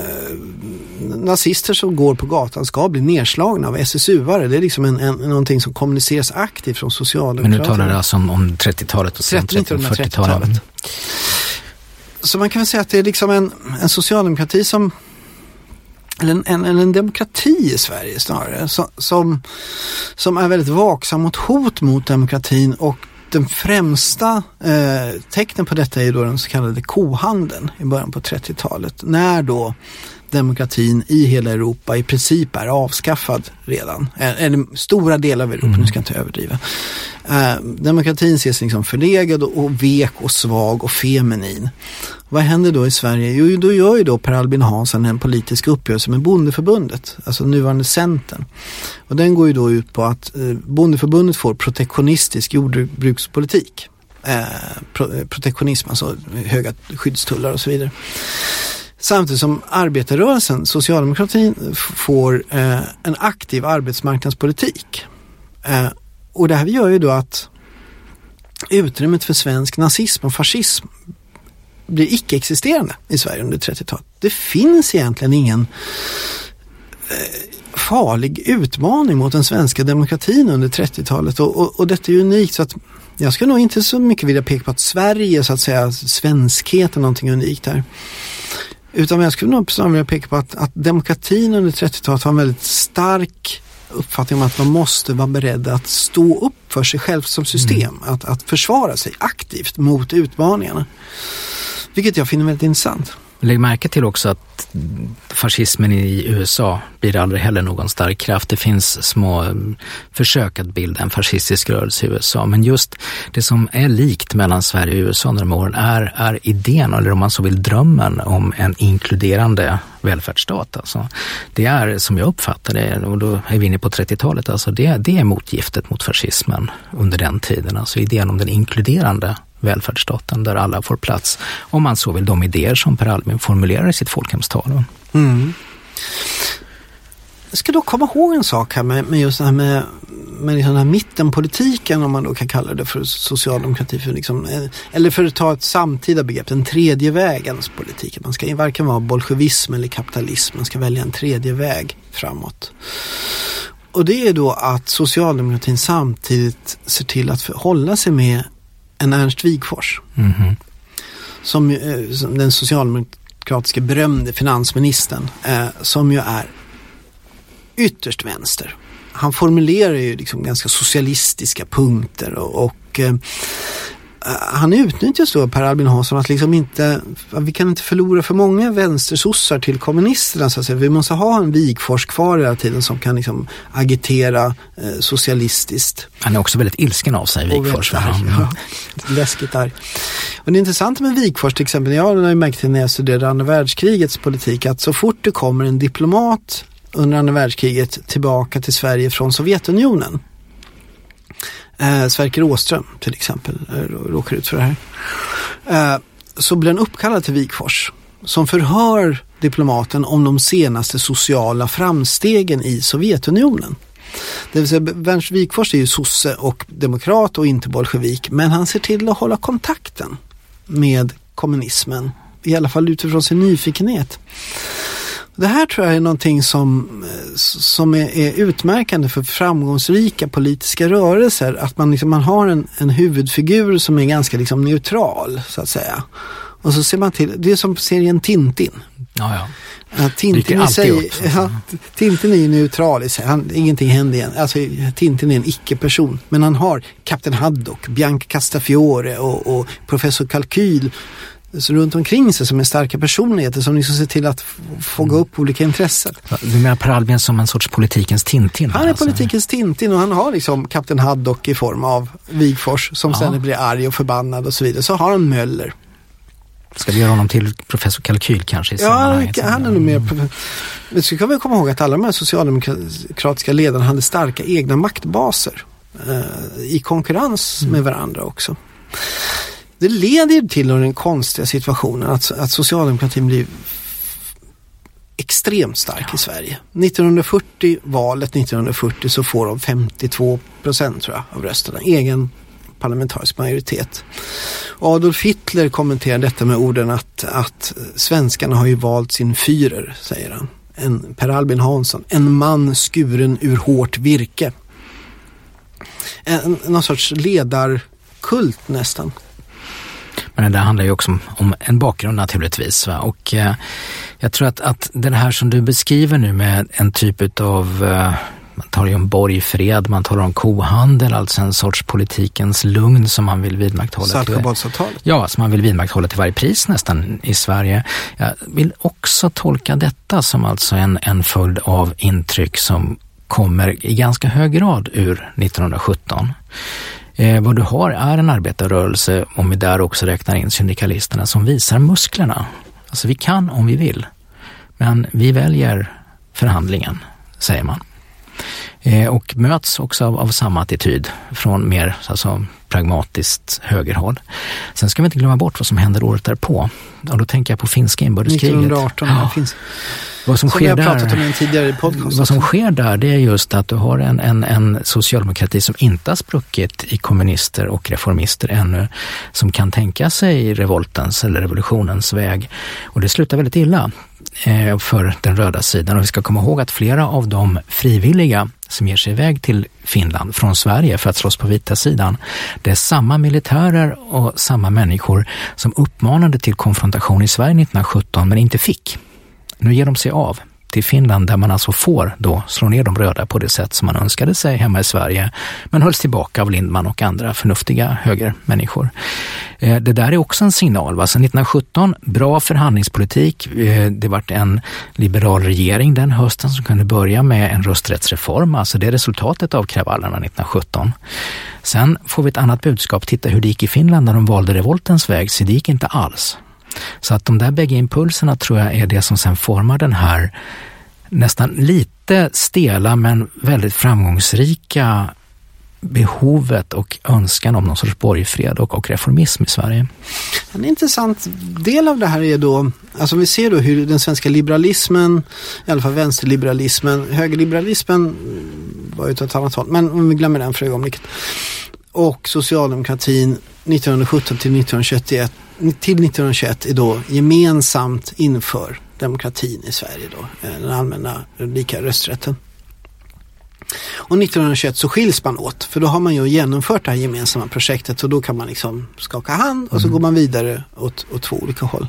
nazister som går på gatan ska bli nedslagna av SSU-are. Det är liksom en, en, någonting som kommuniceras aktivt från Men Socialdemokraterna. nu talar du alltså om, om 30-talet och sen 30 och 40-talet. 1930-talet. Så man kan väl säga att det är liksom en, en socialdemokrati som eller en, en, en demokrati i Sverige snarare som, som, som är väldigt vaksam mot hot mot demokratin och den främsta eh, tecknen på detta är ju då den så kallade kohandeln i början på 30-talet när då demokratin i hela Europa i princip är avskaffad redan. Eller stora delar av Europa, nu ska jag inte överdriva. Eh, demokratin ses liksom förlegad och, vek och svag och feminin. Vad händer då i Sverige? Jo, då gör ju då Per Albin Hansson en politisk uppgörelse med Bondeförbundet, alltså nuvarande Centern. Och den går ju då ut på att eh, Bondeförbundet får protektionistisk jordbrukspolitik. Eh, pro, protektionism, alltså höga skyddstullar och så vidare. Samtidigt som arbetarrörelsen, socialdemokratin, får eh, en aktiv arbetsmarknadspolitik. Eh, och det här gör ju då att utrymmet för svensk nazism och fascism blir icke-existerande i Sverige under 30-talet. Det finns egentligen ingen eh, farlig utmaning mot den svenska demokratin under 30-talet och, och, och detta är ju unikt så att jag skulle nog inte så mycket vilja peka på att Sverige så att säga, svenskhet är någonting unikt här. Utan jag skulle nog snarare vilja peka på att, att demokratin under 30-talet har en väldigt stark uppfattning om att man måste vara beredd att stå upp för sig själv som system. Att, att försvara sig aktivt mot utmaningarna. Vilket jag finner väldigt intressant. Lägg märke till också att fascismen i USA blir aldrig heller någon stark kraft. Det finns små mm, försök att bilda en fascistisk rörelse i USA, men just det som är likt mellan Sverige och USA under de åren är, är idén, eller om man så vill drömmen, om en inkluderande välfärdsstat. Alltså, det är, som jag uppfattar det, och då är vi inne på 30-talet, alltså det, det är motgiftet mot fascismen under den tiden. Alltså idén om den inkluderande välfärdsstaten där alla får plats. Om man så vill de idéer som Per Albin formulerar i sitt folkhemstal. Mm. Jag ska då komma ihåg en sak här med, med just det här med, med liksom den här mittenpolitiken om man då kan kalla det för socialdemokrati. För liksom, eh, eller för att ta ett samtida begrepp, den tredje vägens politik. Man ska varken vara bolsjevism eller kapitalism, man ska välja en tredje väg framåt. Och det är då att socialdemokratin samtidigt ser till att hålla sig med en Ernst Wigforss. Mhm. Som, eh, som den socialdemokratiska berömde finansministern eh, som ju är ytterst vänster. Han formulerar ju liksom ganska socialistiska punkter och, och eh, han utnyttjas då Per Albin Hansson att liksom inte, vi kan inte förlora för många vänstersossar till kommunisterna så att säga. Vi måste ha en Wigforss kvar hela tiden som kan liksom agitera eh, socialistiskt. Han är också väldigt ilsken av sig, Wigforss. arg, ja. Läskigt arg. Och det intressanta med Wigforss till exempel, jag har märkt det när jag studerade andra världskrigets politik, att så fort det kommer en diplomat under andra världskriget tillbaka till Sverige från Sovjetunionen, eh, Sverker Åström till exempel, eh, råkar ut för det här, eh, så blir han uppkallad till Wigforss som förhör diplomaten om de senaste sociala framstegen i Sovjetunionen. Det vill säga, Ernst Wigforss är ju sosse och demokrat och inte bolsjevik, men han ser till att hålla kontakten med kommunismen, i alla fall utifrån sin nyfikenhet. Det här tror jag är någonting som, eh, som är, är utmärkande för framgångsrika politiska rörelser. Att man, liksom, man har en, en huvudfigur som är ganska liksom, neutral, så att säga. Och så ser man till, det är som serien Tintin. Ja, ja. Ja, Tintin i sig, upp, ja, Tintin är ju neutral i sig, han, ingenting händer igen. Alltså Tintin är en icke-person. Men han har Kapten Haddock, Bianca Castafiore och, och Professor Kalkyl runt omkring sig som är starka personligheter som liksom ser till att fånga upp olika intressen. Du menar Per Albin som en sorts politikens Tintin? Han är alltså? politikens Tintin och han har liksom Kapten Haddock i form av Vigfors som ja. sen blir arg och förbannad och så vidare. Så har han Möller. Ska vi göra honom till professor Kalkyl kanske? I ja, han är nog mer... Men så kan vi komma ihåg att alla de här socialdemokratiska ledarna hade starka egna maktbaser eh, i konkurrens mm. med varandra också. Det leder till den konstiga situationen att, att socialdemokratin blir extremt stark ja. i Sverige. 1940, valet 1940 så får de 52 procent tror jag av rösterna, egen parlamentarisk majoritet. Adolf Hitler kommenterar detta med orden att, att svenskarna har ju valt sin Führer, säger han. En, per Albin Hansson, en man skuren ur hårt virke. En, någon sorts ledarkult nästan. Men det handlar ju också om, om en bakgrund naturligtvis. Va? Och eh, jag tror att, att det här som du beskriver nu med en typ av eh, man talar ju om borgfred, man talar om kohandel, alltså en sorts politikens lugn som man vill vidmakthålla. Saltsjöbadsavtalet? Ja, som man vill vidmakthålla till varje pris nästan i Sverige. Jag vill också tolka detta som alltså en, en följd av intryck som kommer i ganska hög grad ur 1917. Eh, vad du har är en arbetarrörelse, om vi där också räknar in syndikalisterna, som visar musklerna. Alltså vi kan om vi vill, men vi väljer förhandlingen, säger man. Eh, och möts också av, av, samma attityd från mer alltså, pragmatiskt högerhåll. Sen ska vi inte glömma bort vad som händer året därpå. Och då tänker jag på finska inbördeskriget. 1918, ja. finns. Vad som, som sker där, tidigare podcast. Vad som sker där det är just att du har en, en, en socialdemokrati som inte har spruckit i kommunister och reformister ännu, som kan tänka sig revoltens eller revolutionens väg. Och det slutar väldigt illa eh, för den röda sidan. Och vi ska komma ihåg att flera av de frivilliga som ger sig iväg till Finland från Sverige för att slåss på vita sidan. Det är samma militärer och samma människor som uppmanade till konfrontation i Sverige 1917 men inte fick. Nu ger de sig av till Finland där man alltså får då slå ner de röda på det sätt som man önskade sig hemma i Sverige, men hölls tillbaka av Lindman och andra förnuftiga högermänniskor. Eh, det där är också en signal. Va? Sen 1917, bra förhandlingspolitik. Eh, det vart en liberal regering den hösten som kunde börja med en rösträttsreform, alltså det är resultatet av kravallerna 1917. Sen får vi ett annat budskap, titta hur det gick i Finland när de valde revoltens väg, så det gick inte alls. Så att de där bägge impulserna tror jag är det som sen formar den här nästan lite stela men väldigt framgångsrika behovet och önskan om någon sorts borgfred och, och reformism i Sverige. En intressant del av det här är då, alltså vi ser då hur den svenska liberalismen, i alla fall vänsterliberalismen, högerliberalismen mm, var ju ett annat håll, men om vi glömmer den för ögonblicket. Och socialdemokratin 1917 till 1921 till 1921 är då gemensamt inför demokratin i Sverige då, eh, den allmänna lika rösträtten. Och 1921 så skiljs man åt för då har man ju genomfört det här gemensamma projektet och då kan man liksom skaka hand och så mm. går man vidare åt, åt två olika håll.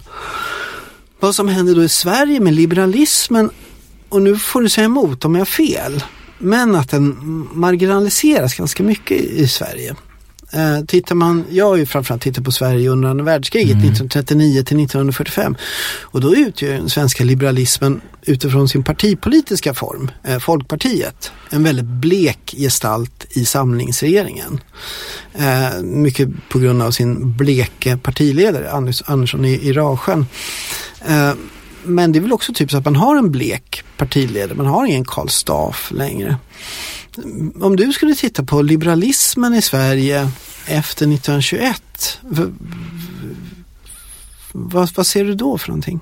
Vad som händer då i Sverige med liberalismen och nu får du säga emot om jag har fel men att den marginaliseras ganska mycket i Sverige. Eh, tittar man, jag har ju framförallt tittat på Sverige under andra världskriget mm. 1939 till 1945 och då utgör den svenska liberalismen utifrån sin partipolitiska form, eh, Folkpartiet, en väldigt blek gestalt i samlingsregeringen. Eh, mycket på grund av sin bleke partiledare Anders, Andersson i, i Rasjön. Men det är väl också typ så att man har en blek partiledare, man har ingen Karl Staff längre om du skulle titta på liberalismen i Sverige efter 1921, vad, vad ser du då för någonting?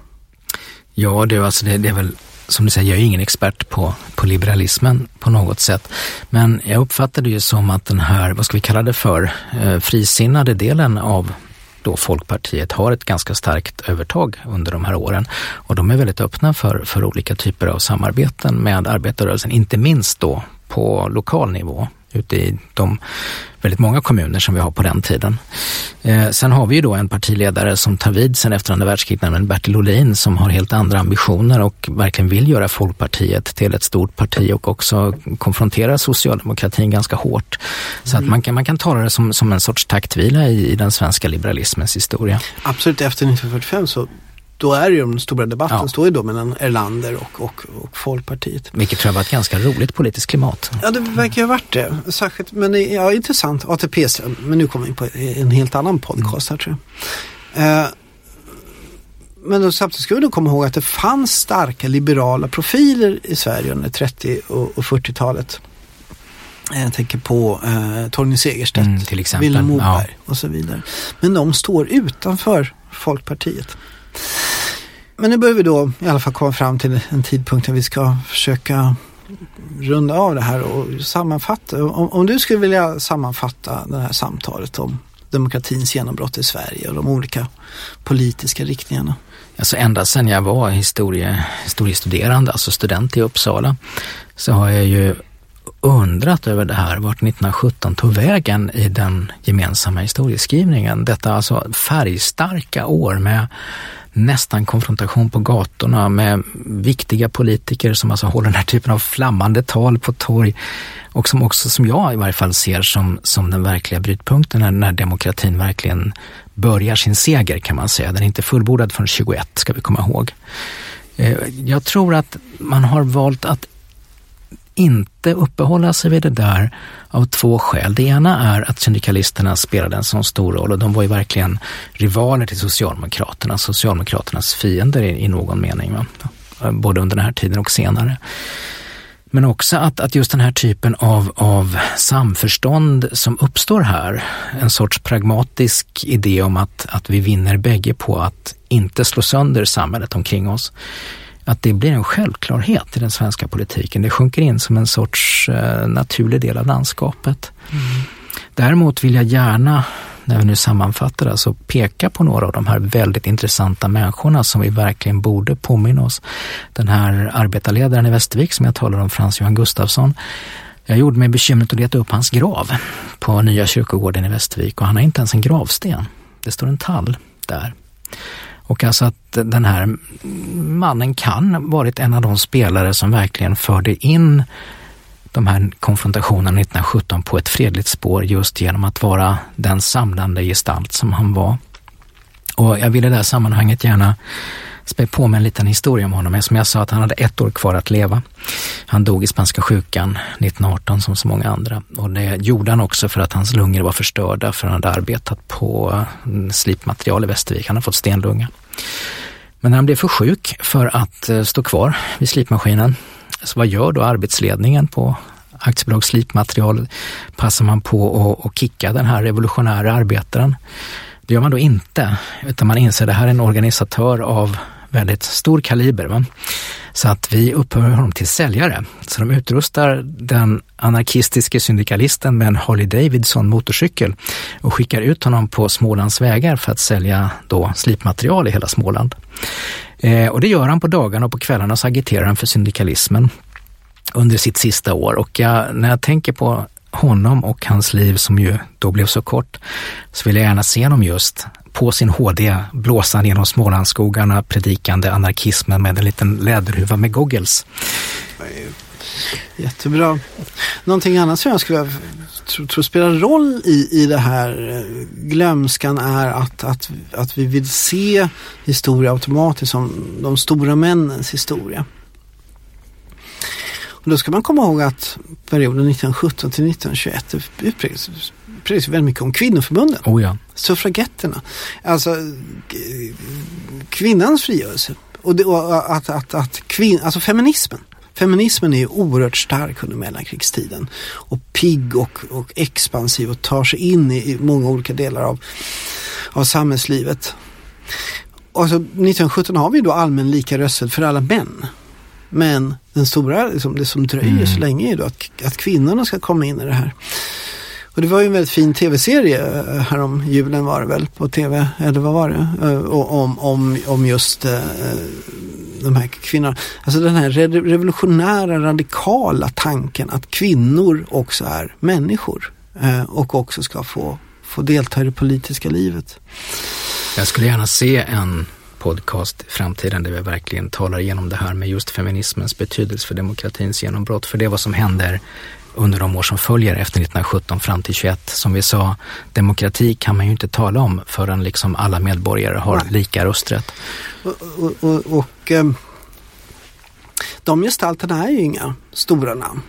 Ja, det, alltså det, det är väl som du säger, jag är ingen expert på, på liberalismen på något sätt. Men jag uppfattar det ju som att den här, vad ska vi kalla det för, eh, frisinnade delen av då Folkpartiet har ett ganska starkt övertag under de här åren. Och de är väldigt öppna för, för olika typer av samarbeten med arbetarrörelsen, inte minst då på lokal nivå ute i de väldigt många kommuner som vi har på den tiden. Eh, sen har vi ju då en partiledare som tar vid sen efter andra världskriget, nämligen Bertil Ohlin, som har helt andra ambitioner och verkligen vill göra Folkpartiet till ett stort parti och också konfrontera socialdemokratin ganska hårt. Så mm. att man kan, man kan tala det som, som en sorts taktvila i, i den svenska liberalismens historia. Absolut, efter 1945 så då är ju den stora debatten ja. står ju då mellan Erlander och, och, och Folkpartiet. Vilket tror jag var ett ganska roligt politiskt klimat. Ja, det verkar ju ha varit det. Särskilt, men ja, intressant. ATP, men nu kommer vi in på en helt annan podcast här tror jag. Eh, men då, samtidigt ska vi då komma ihåg att det fanns starka liberala profiler i Sverige under 30 och, och 40-talet. Jag tänker på eh, Torgny Segerstedt, mm. Vilhelm Moberg ja. och så vidare. Men de står utanför Folkpartiet. Men nu börjar vi då i alla fall komma fram till en tidpunkt där vi ska försöka runda av det här och sammanfatta. Om, om du skulle vilja sammanfatta det här samtalet om demokratins genombrott i Sverige och de olika politiska riktningarna. Alltså ända sedan jag var historie, historiestuderande, alltså student i Uppsala, så har jag ju undrat över det här, vart 1917 tog vägen i den gemensamma historieskrivningen. Detta alltså färgstarka år med nästan konfrontation på gatorna med viktiga politiker som alltså håller den här typen av flammande tal på torg och som också, som jag i varje fall ser som, som den verkliga brytpunkten när, när demokratin verkligen börjar sin seger kan man säga. Den är inte fullbordad förrän 21 ska vi komma ihåg. Eh, jag tror att man har valt att inte uppehålla sig vid det där av två skäl. Det ena är att syndikalisterna spelade en sån stor roll och de var ju verkligen rivaler till Socialdemokraterna, Socialdemokraternas fiender i, i någon mening. Va? Både under den här tiden och senare. Men också att, att just den här typen av, av samförstånd som uppstår här, en sorts pragmatisk idé om att, att vi vinner bägge på att inte slå sönder samhället omkring oss att det blir en självklarhet i den svenska politiken. Det sjunker in som en sorts eh, naturlig del av landskapet. Mm. Däremot vill jag gärna, när vi nu sammanfattar det, alltså peka på några av de här väldigt intressanta människorna som vi verkligen borde påminna oss. Den här arbetarledaren i Västervik som jag talade om, Frans Johan Gustafsson, jag gjorde mig bekymret att leta upp hans grav på Nya kyrkogården i Västervik och han har inte ens en gravsten. Det står en tall där. Och alltså att den här mannen kan varit en av de spelare som verkligen förde in de här konfrontationerna 1917 på ett fredligt spår just genom att vara den samlande gestalt som han var. Och jag vill i det här sammanhanget gärna spä på med en liten historia om honom. Som jag sa att han hade ett år kvar att leva. Han dog i spanska sjukan 1918 som så många andra. Och det gjorde han också för att hans lungor var förstörda för han hade arbetat på mm, slipmaterial i Västervik. Han hade fått stenlunga. Men när han blev för sjuk för att eh, stå kvar vid slipmaskinen, så vad gör då arbetsledningen på aktiebolag slipmaterial? Passar man på att kicka den här revolutionära arbetaren? Det gör man då inte, utan man inser att det här är en organisatör av väldigt stor kaliber. Va? Så att vi upphör honom till säljare. Så de utrustar den anarkistiske syndikalisten med en Harley Davidson motorcykel och skickar ut honom på Smålands vägar för att sälja då slipmaterial i hela Småland. Eh, och det gör han på dagarna och på kvällarna så agiterar han för syndikalismen under sitt sista år. Och jag, när jag tänker på honom och hans liv som ju då blev så kort, så vill jag gärna se honom just på sin HD blåsande genom Smålandsskogarna predikande anarkismen med en liten läderhuva med goggles. Jättebra. Någonting annat som jag skulle tro, tro spelar roll i, i det här eh, glömskan är att, att, att vi vill se historia automatiskt som de stora männens historia. Och då ska man komma ihåg att perioden 1917 till 1921 präglas väldigt mycket om kvinnoförbunden. Oh ja. Suffragetterna. Alltså kvinnans frigörelse. Och, det, och att, att, att kvin, alltså feminismen. Feminismen är oerhört stark under mellankrigstiden och pigg och, och expansiv och tar sig in i, i många olika delar av, av samhällslivet. Alltså, 1917 har vi då allmän lika rösträtt för alla män. Men den stora, liksom, det som dröjer mm. så länge är då att, att kvinnorna ska komma in i det här. Och det var ju en väldigt fin tv-serie eh, härom julen var det väl på tv, eller vad var det? Eh, om, om, om just eh, de här kvinnorna. Alltså den här revolutionära radikala tanken att kvinnor också är människor och också ska få, få delta i det politiska livet. Jag skulle gärna se en podcast framtiden där vi verkligen talar igenom det här med just feminismens betydelse för demokratins genombrott. För det är vad som händer under de år som följer efter 1917 fram till 21. Som vi sa, demokrati kan man ju inte tala om förrän liksom alla medborgare har lika rösträtt. Och, och, och, och um, de gestalterna är ju inga stora namn.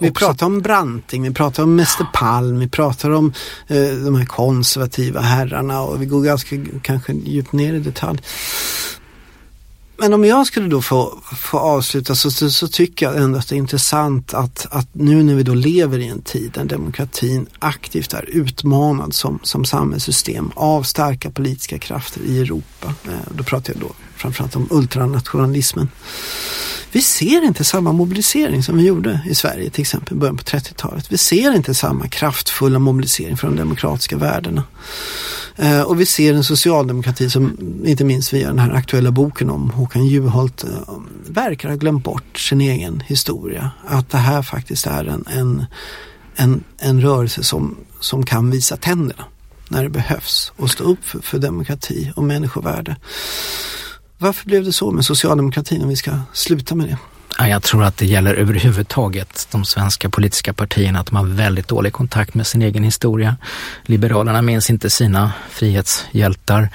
vi pratar om Branting, vi pratar om Mäster Palm, vi pratar om eh, de här konservativa herrarna och vi går ganska kanske djupt ner i detalj. Men om jag skulle då få, få avsluta så, så, så, tycker jag ändå att det är intressant att, att nu när vi då lever i en tid där demokratin aktivt är utmanad som, som samhällssystem av starka politiska krafter i Europa. Eh, då pratar jag då framförallt om ultranationalismen. Vi ser inte samma mobilisering som vi gjorde i Sverige till exempel i början på 30-talet. Vi ser inte samma kraftfulla mobilisering för de demokratiska värdena. Eh, och vi ser en socialdemokrati som, inte minst via den här aktuella boken om Håkan Juholt, eh, verkar ha glömt bort sin egen historia. Att det här faktiskt är en, en, en, en rörelse som, som kan visa tänderna när det behövs och stå upp för, för demokrati och människovärde. Varför blev det så med socialdemokratin om vi ska sluta med det? Jag tror att det gäller överhuvudtaget de svenska politiska partierna, att de har väldigt dålig kontakt med sin egen historia. Liberalerna minns inte sina frihetshjältar.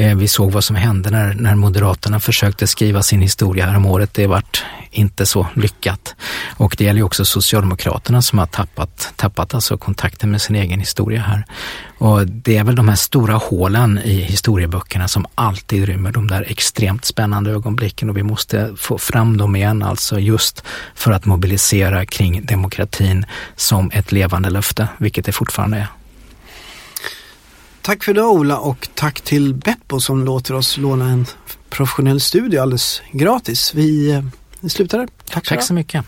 Eh, vi såg vad som hände när, när Moderaterna försökte skriva sin historia häromåret. Det vart inte så lyckat. Och det gäller också Socialdemokraterna som har tappat, tappat alltså kontakten med sin egen historia här. Och det är väl de här stora hålen i historieböckerna som alltid rymmer de där extremt spännande ögonblicken och vi måste få fram dem igen, alltså just för att mobilisera kring demokratin som ett levande löfte, vilket det fortfarande är. Tack för det Ola och tack till Beppo som låter oss låna en professionell studio alldeles gratis. Vi, eh, vi slutar där. Tack, tack så mycket.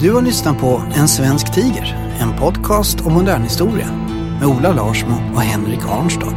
Du har lyssnat på En svensk tiger, en podcast om modern historia med Ola Larsmo och Henrik Arnstad.